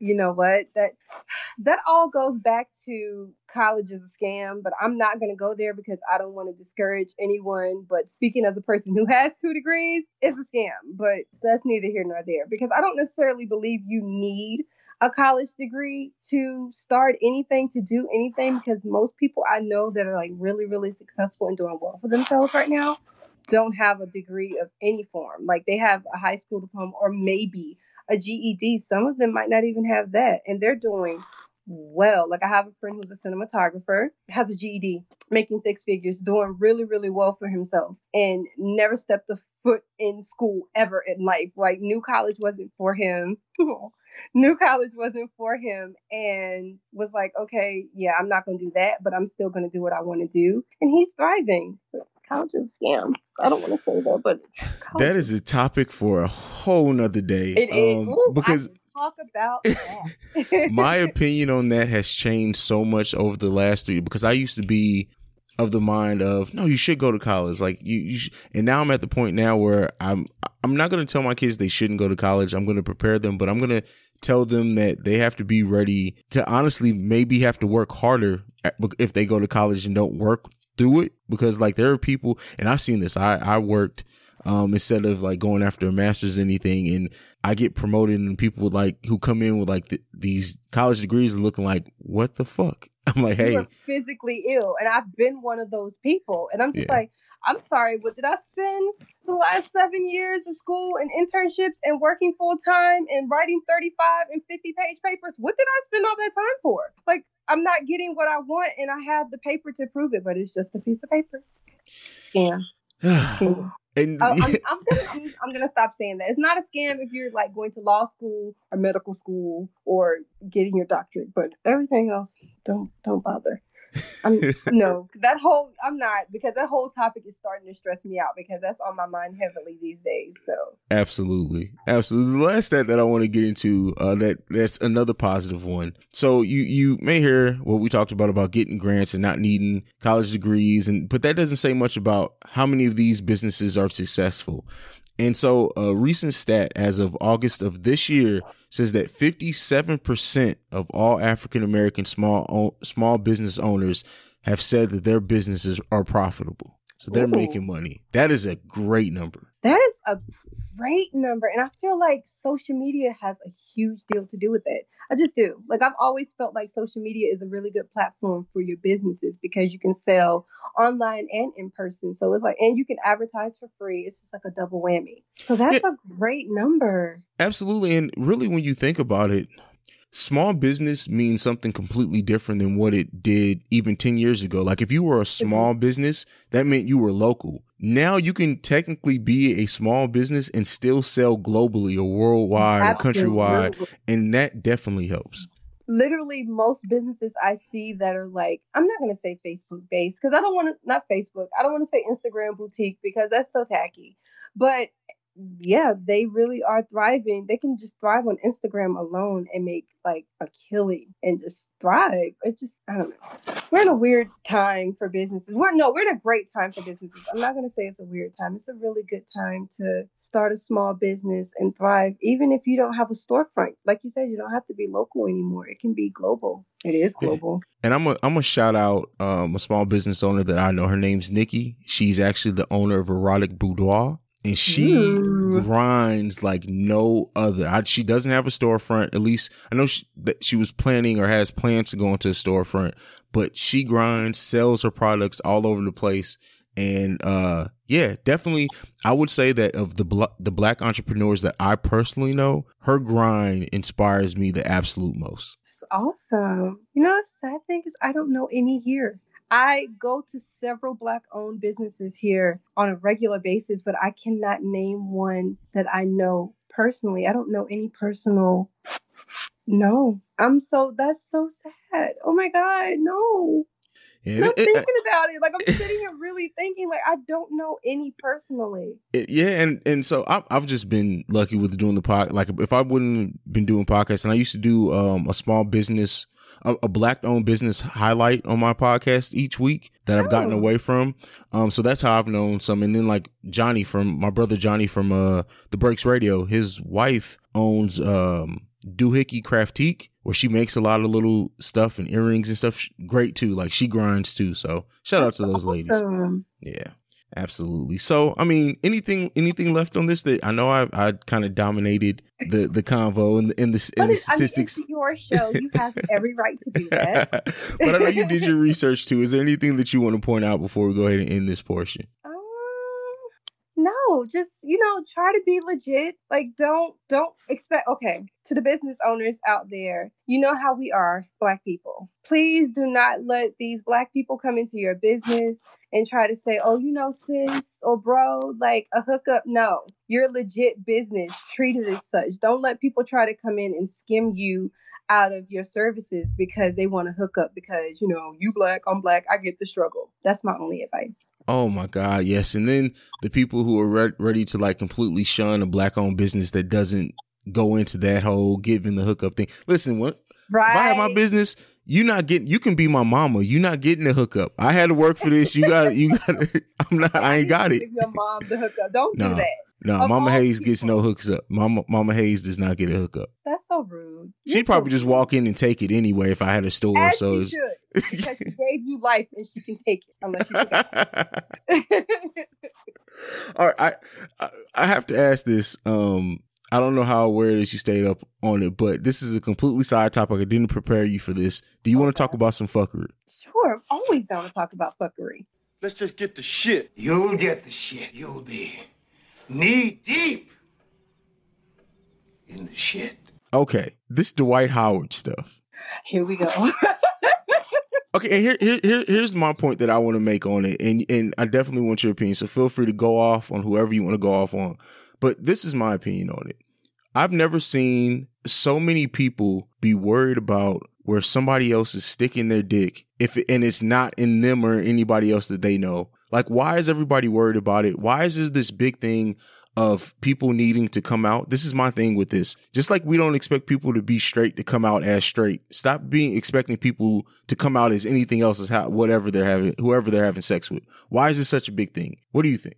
You know what? That that all goes back to college is a scam, but I'm not going to go there because I don't want to discourage anyone. But speaking as a person who has two degrees, it's a scam. But that's neither here nor there because I don't necessarily believe you need a college degree to start anything, to do anything, because most people I know that are like really, really successful and doing well for themselves right now don't have a degree of any form. Like they have a high school diploma or maybe a GED. Some of them might not even have that, and they're doing well. Like I have a friend who's a cinematographer, has a GED, making six figures, doing really, really well for himself, and never stepped a foot in school ever in life. Like new college wasn't for him. new college wasn't for him and was like, okay, yeah, I'm not gonna do that, but I'm still gonna do what I want to do. And he's thriving. College is a scam. I don't want to say that, but That is a topic for a whole nother day. it is um, Ooh, because talk about that. my opinion on that has changed so much over the last three because I used to be of the mind of no you should go to college like you, you sh-. and now I'm at the point now where I'm I'm not going to tell my kids they shouldn't go to college I'm going to prepare them but I'm going to tell them that they have to be ready to honestly maybe have to work harder if they go to college and don't work through it because like there are people and I've seen this I I worked um instead of like going after a master's or anything and I get promoted and people would like who come in with like th- these college degrees looking like what the fuck I'm like hey physically ill. And I've been one of those people. And I'm just Yeah. like, I'm sorry, what did I spend the last seven years of school and internships and working full time and writing 35 and 50 page papers? What did I spend all that time for? Like, I'm not getting what I want and I have the paper to prove it, but it's just a piece of paper. Scam. Scam. and I- I'm, I'm, gonna, I'm, I'm gonna stop saying that. It's not a scam if you're like going to law school or medical school or getting your doctorate, but everything else, don't don't bother. I'm, no, that whole I'm not because that whole topic is starting to stress me out because that's on my mind heavily these days. So Absolutely, absolutely. The last stat that I want to get into, uh, that that's another positive one. So you you may hear what we talked about about getting grants and not needing college degrees, and but that doesn't say much about how many of these businesses are successful. And so a recent stat as of August of this year says that 57% of all African American small small business owners have said that their businesses are profitable. So they're Ooh. making money. That is a great number. That is a great number. And I feel like social media has a huge deal to do with it. I just do. Like, I've always felt like social media is a really good platform for your businesses because you can sell online and in person. So it's like, and you can advertise for free. It's just like a double whammy. So that's a great number. Absolutely. And really, when you think about it, small business means something completely different than what it did even 10 years ago. Like, if you were a mm-hmm. small business, that meant you were local. Now you can technically be a small business and still sell globally or worldwide or countrywide. And that definitely helps. literally most businesses I see that are like, I'm not gonna say Facebook based because I don't want to not Facebook. I don't want to say Instagram boutique because that's so tacky. But yeah, they really are thriving. They can just thrive on Instagram alone and make like a killing and just thrive. It just I don't know. We're in a weird time for businesses. We're no, we're in a great time for businesses. I'm not gonna say it's a weird time. It's a really good time to start a small business and thrive, even if you don't have a storefront. Like you said, you don't have to be local anymore. It can be global. It is global. And I'm a I'm a shout out um, a small business owner that I know. Her name's Nikki. She's actually the owner of Erotic Boudoir, and she Ooh. grinds like no other. I, she doesn't have a storefront. At least I know she, that she was planning or has plans to go into a storefront. But she grinds, sells her products all over the place, and uh, yeah, definitely. I would say that of the bl- the black entrepreneurs that I personally know, her grind inspires me the absolute most. That's awesome. You know, the sad thing is I don't know any here. I go to several black owned businesses here on a regular basis, but I cannot name one that I know personally. I don't know any personal. No, I'm so that's so sad. Oh my god, no. Yeah, I'm thinking about it. Like I'm sitting here really thinking, like I don't know any personally. It- yeah, and and so I've I've just been lucky with doing the pod. Like if I wouldn't have been doing podcasts, and I used to do um a small business, a, a black owned business highlight on my podcast each week that I've gotten Oh. away from. Um, so that's how I've known some. And then like Johnny from my brother Johnny from uh the Breaks Radio, his wife owns um Doohickey Craftique, where she makes a lot of little stuff and earrings and stuff. Great too. Like she grinds too. So shout out to those ladies. Yeah, absolutely. So, I mean, anything anything left on this that I know I I kind of dominated the the convo and the and the, and the it, I mean, statistics. your show. You have every right to do that. but I know you did your research too. Is there anything that you want to point out before we go ahead and end this portion? Just you know, try to be legit. Like don't don't expect okay, to the business owners out there, you know how we are, black people. Please do not let these black people come into your business and try to say, "Oh, you know, sis or bro, like a hookup." No. You're legit business. Treat it as such. Don't let people try to come in and skim you out of your services because they want to hook up because, you know, you black, I'm black, I get the struggle. That's my only advice. Oh my God, yes. And then the people who are re- ready to like completely shun a black owned business that doesn't go into that whole giving the hookup thing. Listen, what if I have my business, you not getting you can be my mama. You not getting the hookup. I had to work for this. You got it you got it I'm not I ain't got it. Give your mom the hookup. Don't No. do that. No, Of Mama all Haize gets no hooks up. Mama Mama Haize does not get a hookup. That's so rude. She'd probably just walk in and take it anyway if I had a store. As so she it's, should, because she gave you life and she can take it unless you forget. all right, I, I I have to ask this. Um, I don't know how aware that you stayed up on it, but this is a completely side topic. I didn't prepare you for this. Do you want to talk about some fuckery? Sure, I'm always down to talk about fuckery. Let's just get the shit. You'll get the shit. You'll be knee deep in the shit. Okay, this Dwight Howard stuff. Here we go. Okay, and here, here, here here's my point that I want to make on it, and and I definitely want your opinion. So feel free to go off on whoever you want to go off on, but this is my opinion on it. I've never seen so many people be worried about where somebody else is sticking their dick if it, and it's not in them or anybody else that they know. Like, why is everybody worried about it? Why is there this big thing of people needing to come out? This is my thing with this. Just like we don't expect people to be straight to come out as straight. Stop being expecting people to come out as anything else as how whatever they're having, whoever they're having sex with. Why is this such a big thing? What do you think?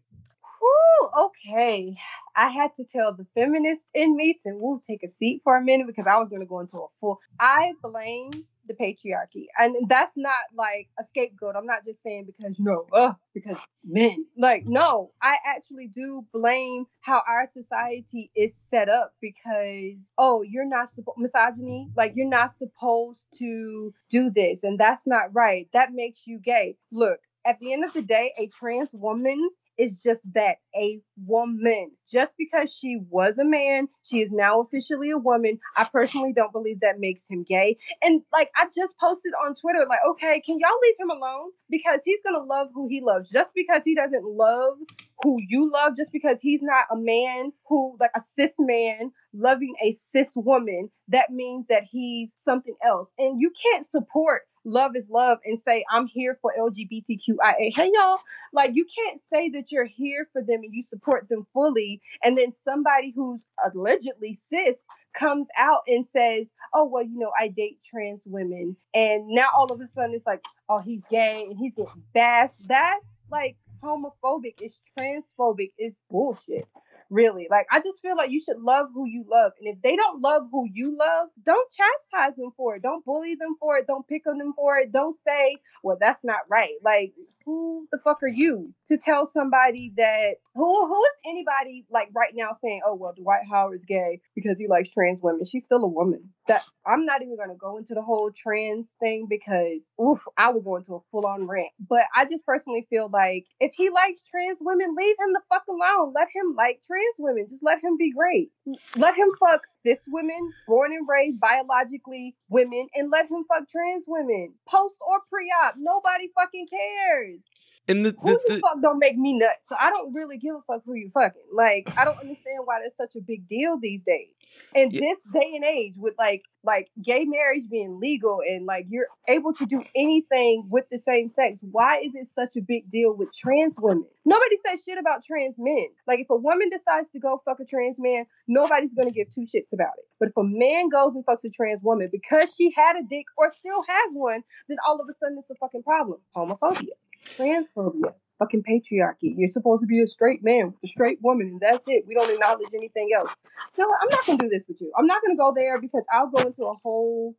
Whew, okay. I had to tell the feminist in me to woo, take a seat for a minute because I was going to go into a full. I blame the patriarchy. And that's not like a scapegoat. I'm not just saying because, you know, uh, because men. Like, no, I actually do blame how our society is set up because, oh, you're not supposed, misogyny, like, you're not supposed to do this. And that's not right. That makes you gay. Look, at the end of the day, a trans woman is just that a woman. Just because she was a man, she is now officially a woman. I personally don't believe that makes him gay. And like I just posted on Twitter, like, okay, can y'all leave him alone? Because he's gonna love who he loves. Just because he doesn't love who you love, just because he's not a man who like a cis man loving a cis woman, that means that he's something else. And you can't support love is love and say I'm here for LGBTQIA. Hey y'all, like you can't say that you're here for them and you support them fully, and then somebody who's allegedly cis comes out and says, "Oh well, you know, I date trans women," and now all of a sudden it's like, "Oh, he's gay and he's getting bashed." That's like homophobic. It's transphobic. It's bullshit really. Like I just feel like you should love who you love. And if they don't love who you love, don't chastise them for it. Don't bully them for it. Don't pick on them for it. Don't say, well, that's not right. Like, who the fuck are you to tell somebody that who who is anybody like right now saying, oh well, Dwight Howard's gay because he likes trans women. She's still a woman. That I'm not even gonna go into the whole trans thing because oof, I would go into a full on rant. But I just personally feel like if he likes trans women, leave him the fuck alone. Let him like trans women. Just let him be great. Let him fuck cis women, born and raised biologically women, and let him fuck trans women, post or pre-op. Nobody fucking cares. And the, Who the, the, fuck don't make me nuts? So I don't really give a fuck who you fucking. Like I don't understand why that's such a big deal these days. In this day and age, with like like gay marriage being legal and like you're able to do anything with the same sex, why is it such a big deal with trans women? Nobody says shit about trans men. Like if a woman decides to go fuck a trans man, nobody's gonna give two shits about it. But if a man goes and fucks a trans woman because she had a dick or still has one, then all of a sudden it's a fucking problem. Homophobia, transphobia, fucking patriarchy. You're supposed to be a straight man with a straight woman, and that's it. We don't acknowledge anything else. No, I'm not gonna do this with you. I'm not gonna go there because I'll go into a whole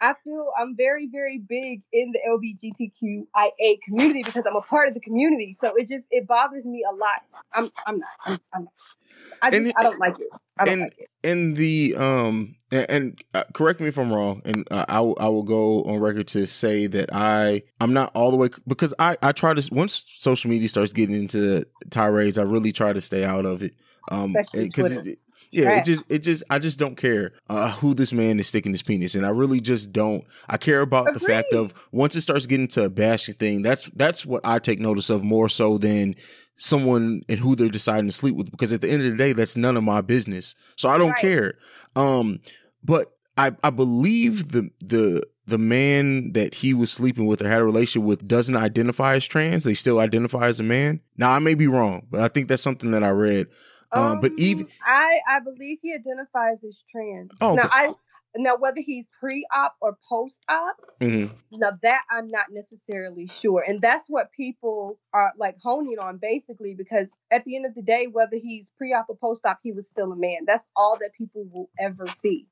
I feel I'm very, very big in the LGBTQIA community because I'm a part of the community. So it just it bothers me a lot. I'm I'm not. I'm, I'm not. I just, I don't like it. I don't and like it. and the um and, and uh, correct me if I'm wrong, and uh, I will- I will go on record to say that I I'm not all the way because I I try to once social media starts getting into tirades, I really try to stay out of it. Um, because Yeah, it just it just I just don't care uh, who this man is sticking his penis in. I really just don't. I care about the fact of once it starts getting to a bashing thing. That's that's what I take notice of more so than someone and who they're deciding to sleep with. Because at the end of the day, that's none of my business. So I don't Right. care. Um, but I I believe the the the man that he was sleeping with or had a relationship with doesn't identify as trans. They still identify as a man. Now I may be wrong, but I think that's something that I read. Um, but even I I believe he identifies as trans. Oh, now okay. I now whether he's pre-op or post-op, mhm. now that I'm not necessarily sure, and that's what people are like honing on basically because at the end of the day, whether he's pre-op or post-op, he was still a man. That's all that people will ever see.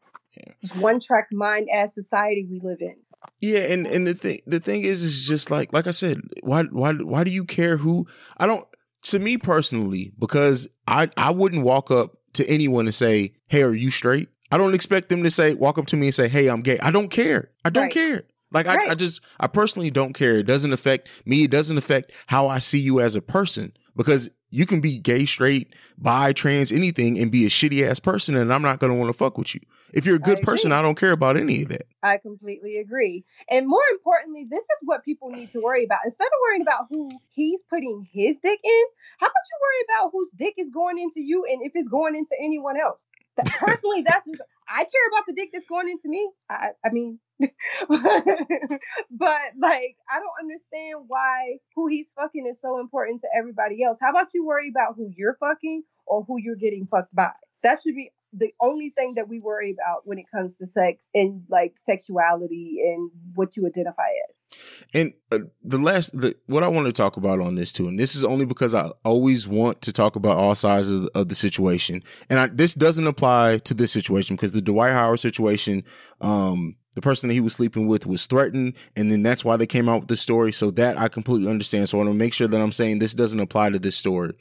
One track mind as society we live in. Yeah, and and the thing the thing is is just like like I said, why why why do you care who I don't to me personally, because I I wouldn't walk up to anyone and say, Hey, are you straight? I don't expect them to say walk up to me and say, Hey, I'm gay. I don't care. I don't Right. care. Like I, I just I personally don't care. It doesn't affect me. It doesn't affect how I see you as a person. Because you can be gay, straight, bi, trans, anything, and be a shitty ass person, and I'm not gonna want to fuck with you. If you're a good person, I don't care about any of that. I completely agree. And more importantly, this is what people need to worry about. Instead of worrying about who he's putting his dick in, how about you worry about whose dick is going into you and if it's going into anyone else? Personally, that's just, I care about the dick that's going into me. I, I mean, but like, I don't understand why who he's fucking is so important to everybody else. How about you worry about who you're fucking or who you're getting fucked by? That should be the only thing that we worry about when it comes to sex and like sexuality and what you identify as. And uh, the last, the, what I want to talk about on this too, and this is only because I always want to talk about all sides of, of the situation, and I, this doesn't apply to this situation because the Dwight Howard situation, um, the person that he was sleeping with was threatened, and then that's why they came out with the story. So that I completely understand. So I want to make sure that I'm saying this doesn't apply to this story.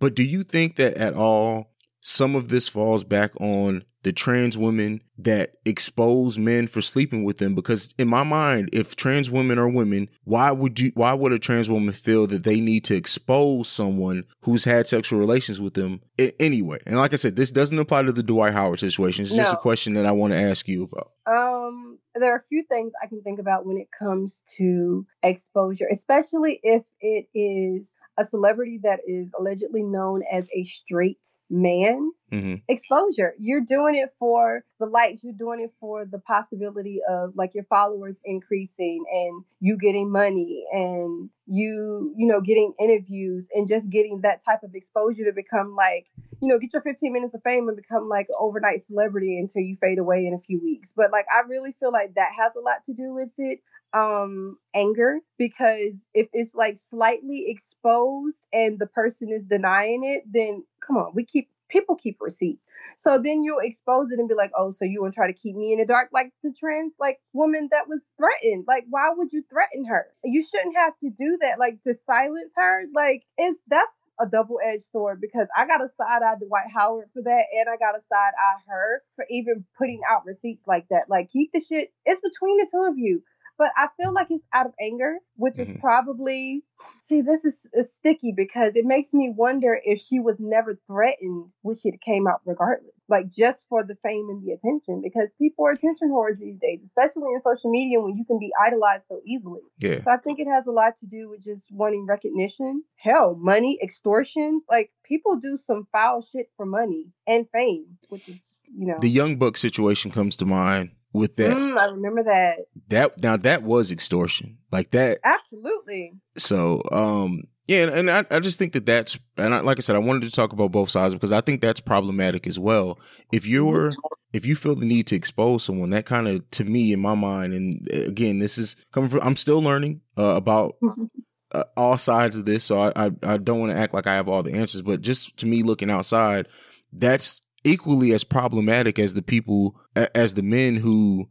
But do you think that at all some of this falls back on the trans women that expose men for sleeping with them because in my mind if trans women are women why would you why would a trans woman feel that they need to expose someone who's had sexual relations with them anyway? And like i said this doesn't apply to the dwight howard situation. It's just a question that i want to ask you about. Um, there are a few things I can think about when it comes to exposure, especially if it is a celebrity that is allegedly known as a straight man. Mm-hmm. Exposure. You're doing it for the likes, you're doing it for the possibility of like your followers increasing and you getting money and you, you know, getting interviews and just getting that type of exposure to become like you know, get your 15 minutes of fame and become like an overnight celebrity until you fade away in a few weeks. But like, I really feel like that has a lot to do with it. Um, anger, because if it's like slightly exposed and the person is denying it, then come on, we keep people keep receipts. So then you'll expose it and be like, oh, so you want to try to keep me in the dark, like the trans like woman that was threatened. Like, why would you threaten her? You shouldn't have to do that. Like to silence her, like it's that's a double edged sword because I got a side eye Dwight Howard for that, and I got a side eye her for even putting out receipts like that. Like, keep the shit. It's between the two of you. But I feel like it's out of anger, which is mm-hmm. probably see. This is, is sticky because it makes me wonder if she was never threatened, would she have came out regardless, like just for the fame and the attention? Because people are attention whores these days, especially in social media when you can be idolized so easily. Yeah. So I think it has a lot to do with just wanting recognition. Hell, money, extortion. Like people do some foul shit for money and fame, which is, you know. the young buck situation comes to mind with that Mm, I remember that. that now that was extortion like that Absolutely. So, um, yeah, and, and I, I just think that that's, and I, like I said, I wanted to talk about both sides because I think that's problematic as well. If you're, if you feel the need to expose someone, that kind of, to me, in my mind, and uh, again, this is coming from, I'm still learning uh, about uh, all sides of this, so I, I, I don't want to act like I have all the answers, but just to me, looking outside, that's equally as problematic as the people, as the men who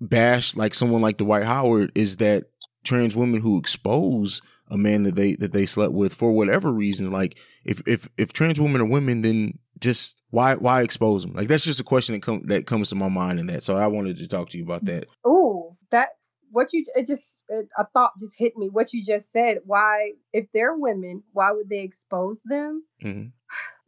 bash like someone like Dwight Howard is that trans women who expose a man that they that they slept with for whatever reason like if if if trans women are women then just why why expose them like that's just a question that come that comes to my mind in that so i wanted to talk to you about that oh that what you it just it, a thought just hit me. What you just said. Why, if they're women, why would they expose them? hmm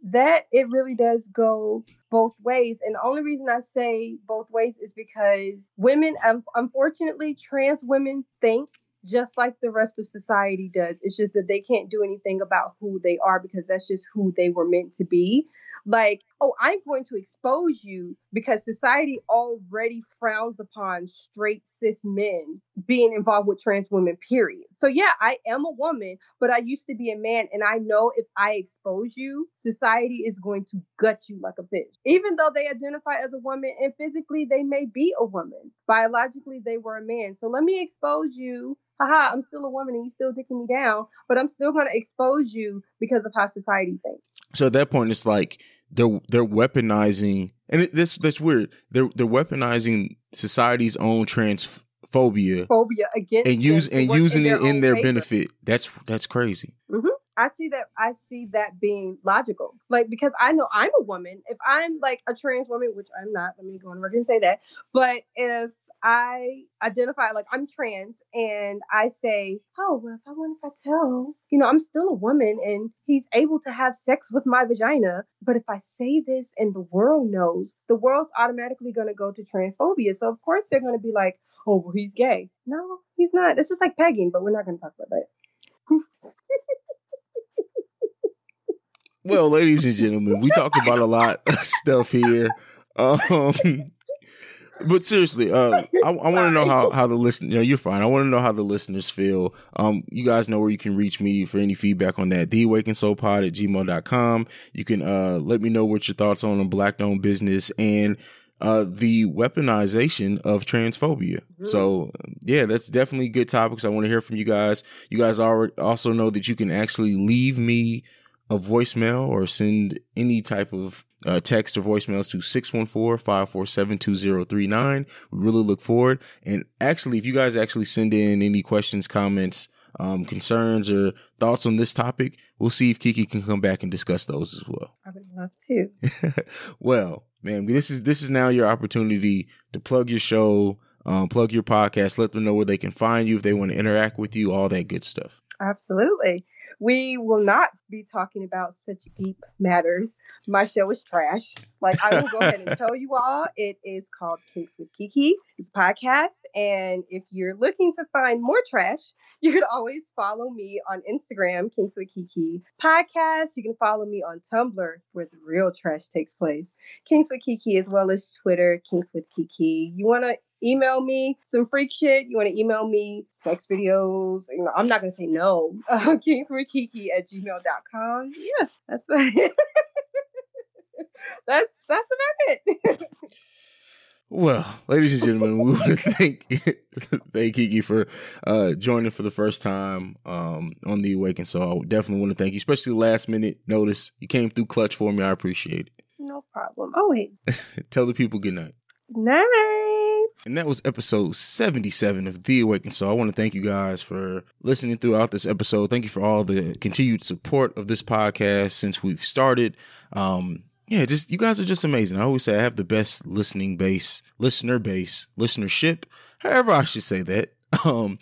that it really does go both ways. And the only reason I say both ways is because women, um, unfortunately, trans women think just like the rest of society does. It's just that they can't do anything about who they are because that's just who they were meant to be. Like, oh, I'm going to expose you because society already frowns upon straight cis men being involved with trans women, period. So, yeah, I am a woman, but I used to be a man. And I know if I expose you, society is going to gut you like a bitch. Even though they identify as a woman and physically they may be a woman, biologically they were a man. So, let me expose you haha, I'm still a woman and you still dicking me down, but I'm still going to expose you because of how society thinks. so at that point it's like they're they're weaponizing and it, this that's weird they're they're weaponizing society's own transphobia Phobia against and use and using it in their favor. benefit that's that's crazy hmm I see that. I see that being logical. Like because I know I'm a woman. If I'm like a trans woman, which I'm not, let me go on record and say that. But if I identify like I'm trans and I say, oh well, if I want if I tell, you know, I'm still a woman and he's able to have sex with my vagina. But if I say this and the world knows, the world's automatically going to go to transphobia. So of course they're going to be like, oh well, he's gay. No, he's not. It's just like pegging, but we're not going to talk about that. well ladies and gentlemen we talked about a lot of stuff here um but seriously uh i, I want to know how how the listen you know you're fine. I want to know how the listeners feel. Um you guys know where you can reach me for any feedback on that. The awaken soul pod at gmail.com you can uh let me know what your thoughts on a black owned business and uh the weaponization of transphobia. So yeah that's definitely good topics. I want to hear from you guys. You guys already also know that you can actually leave me a voicemail or send any type of uh, text or voicemails to 614-547-2039. We really look forward. And actually, if you guys actually send in any questions, comments, um, concerns, or thoughts on this topic, we'll see if Keke can come back and discuss those as well. I would love to. well, man, this is this is now your opportunity to plug your show, um, plug your podcast, let them know where they can find you if they want to interact with you, all that good stuff. Absolutely. We will not be talking about such deep matters. My show is trash. Like I will go ahead and tell you all, it is called Kinks with Keke. It's a podcast, and if you're looking to find more trash, you can always follow me on Instagram, Kinks with Keke podcast. You can follow me on Tumblr, where the real trash takes place, Kinks with Keke, as well as Twitter, Kinks with Keke. You want to email me some freak shit, you want to email me sex videos, you know, I'm not going to say no. Uh, Kinkswithkeke at gmail.com. Yes, that's right. that's, that's about it. Well, ladies and gentlemen, we want to thank thank Keke for uh, joining for the first time um, on the Awaken. So I definitely want to thank you, especially last minute notice. You came through clutch for me. I appreciate it. no problem. Oh, wait. Tell the people good night. Night. And that was episode 77 of The Awaken. So I want to thank you guys for listening throughout this episode. Thank you for all the continued support of this podcast since we've started. Um, yeah, just you guys are just amazing. I always say I have the best listening base, listener base, listenership, however I should say that. Um,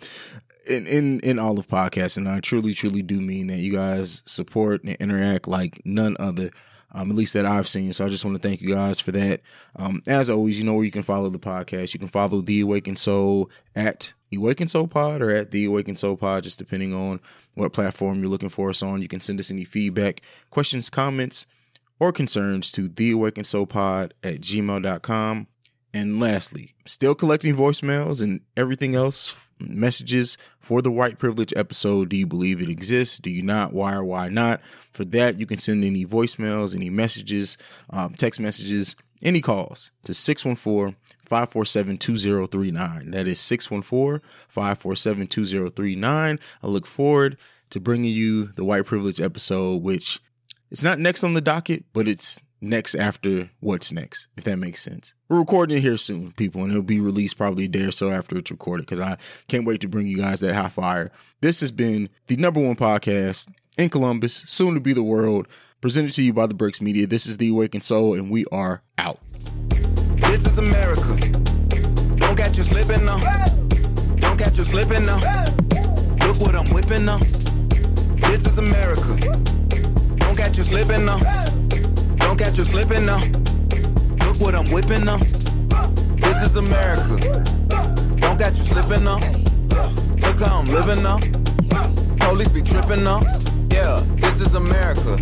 in in in all of podcasts, and I truly, truly do mean that you guys support and interact like none other. Um, at least that I've seen. So I just want to thank you guys for that. Um, as always, you know where you can follow the podcast. You can follow The Awakened Soul at Awakened Soul Pod or at The Awakened Soul Pod, just depending on what platform you're looking for us on. You can send us any feedback, questions, comments, or concerns to The Awakened Soul Pod at gmail.com. And lastly, still collecting voicemails and everything else, messages for the white privilege episode. Do you believe it exists? Do you not? Why or why not? For that, you can send any voicemails, any messages, um, text messages, any calls to 614 547 2039. That is 614 547 2039. I look forward to bringing you the white privilege episode, which it's not next on the docket, but it's next after what's next, if that makes sense. We're recording it here soon, people, and it'll be released probably a day or so after it's recorded because I can't wait to bring you guys that hot fire. This has been the number one podcast in Columbus, soon to be the world, presented to you by the Breaks Media. This is The Awakened Soul, and we are out. This is America. Don't catch you slipping now. Don't catch you slipping now. Look what I'm whipping now. This is America. Don't catch you slipping now. Don't catch you slipping now. Look what I'm whipping now. This is America. Don't catch you slipping now. Look how I'm living now. Police be tripping now. Yeah, this is America.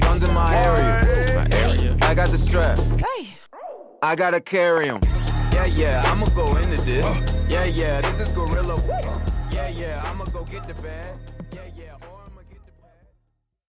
Guns in my area. My area. I got the strap. Hey. I gotta carry carry 'em. Yeah, yeah, I'ma go into this. Uh. Yeah, yeah, this is Gorilla. Yeah, yeah, I'ma go get the bag.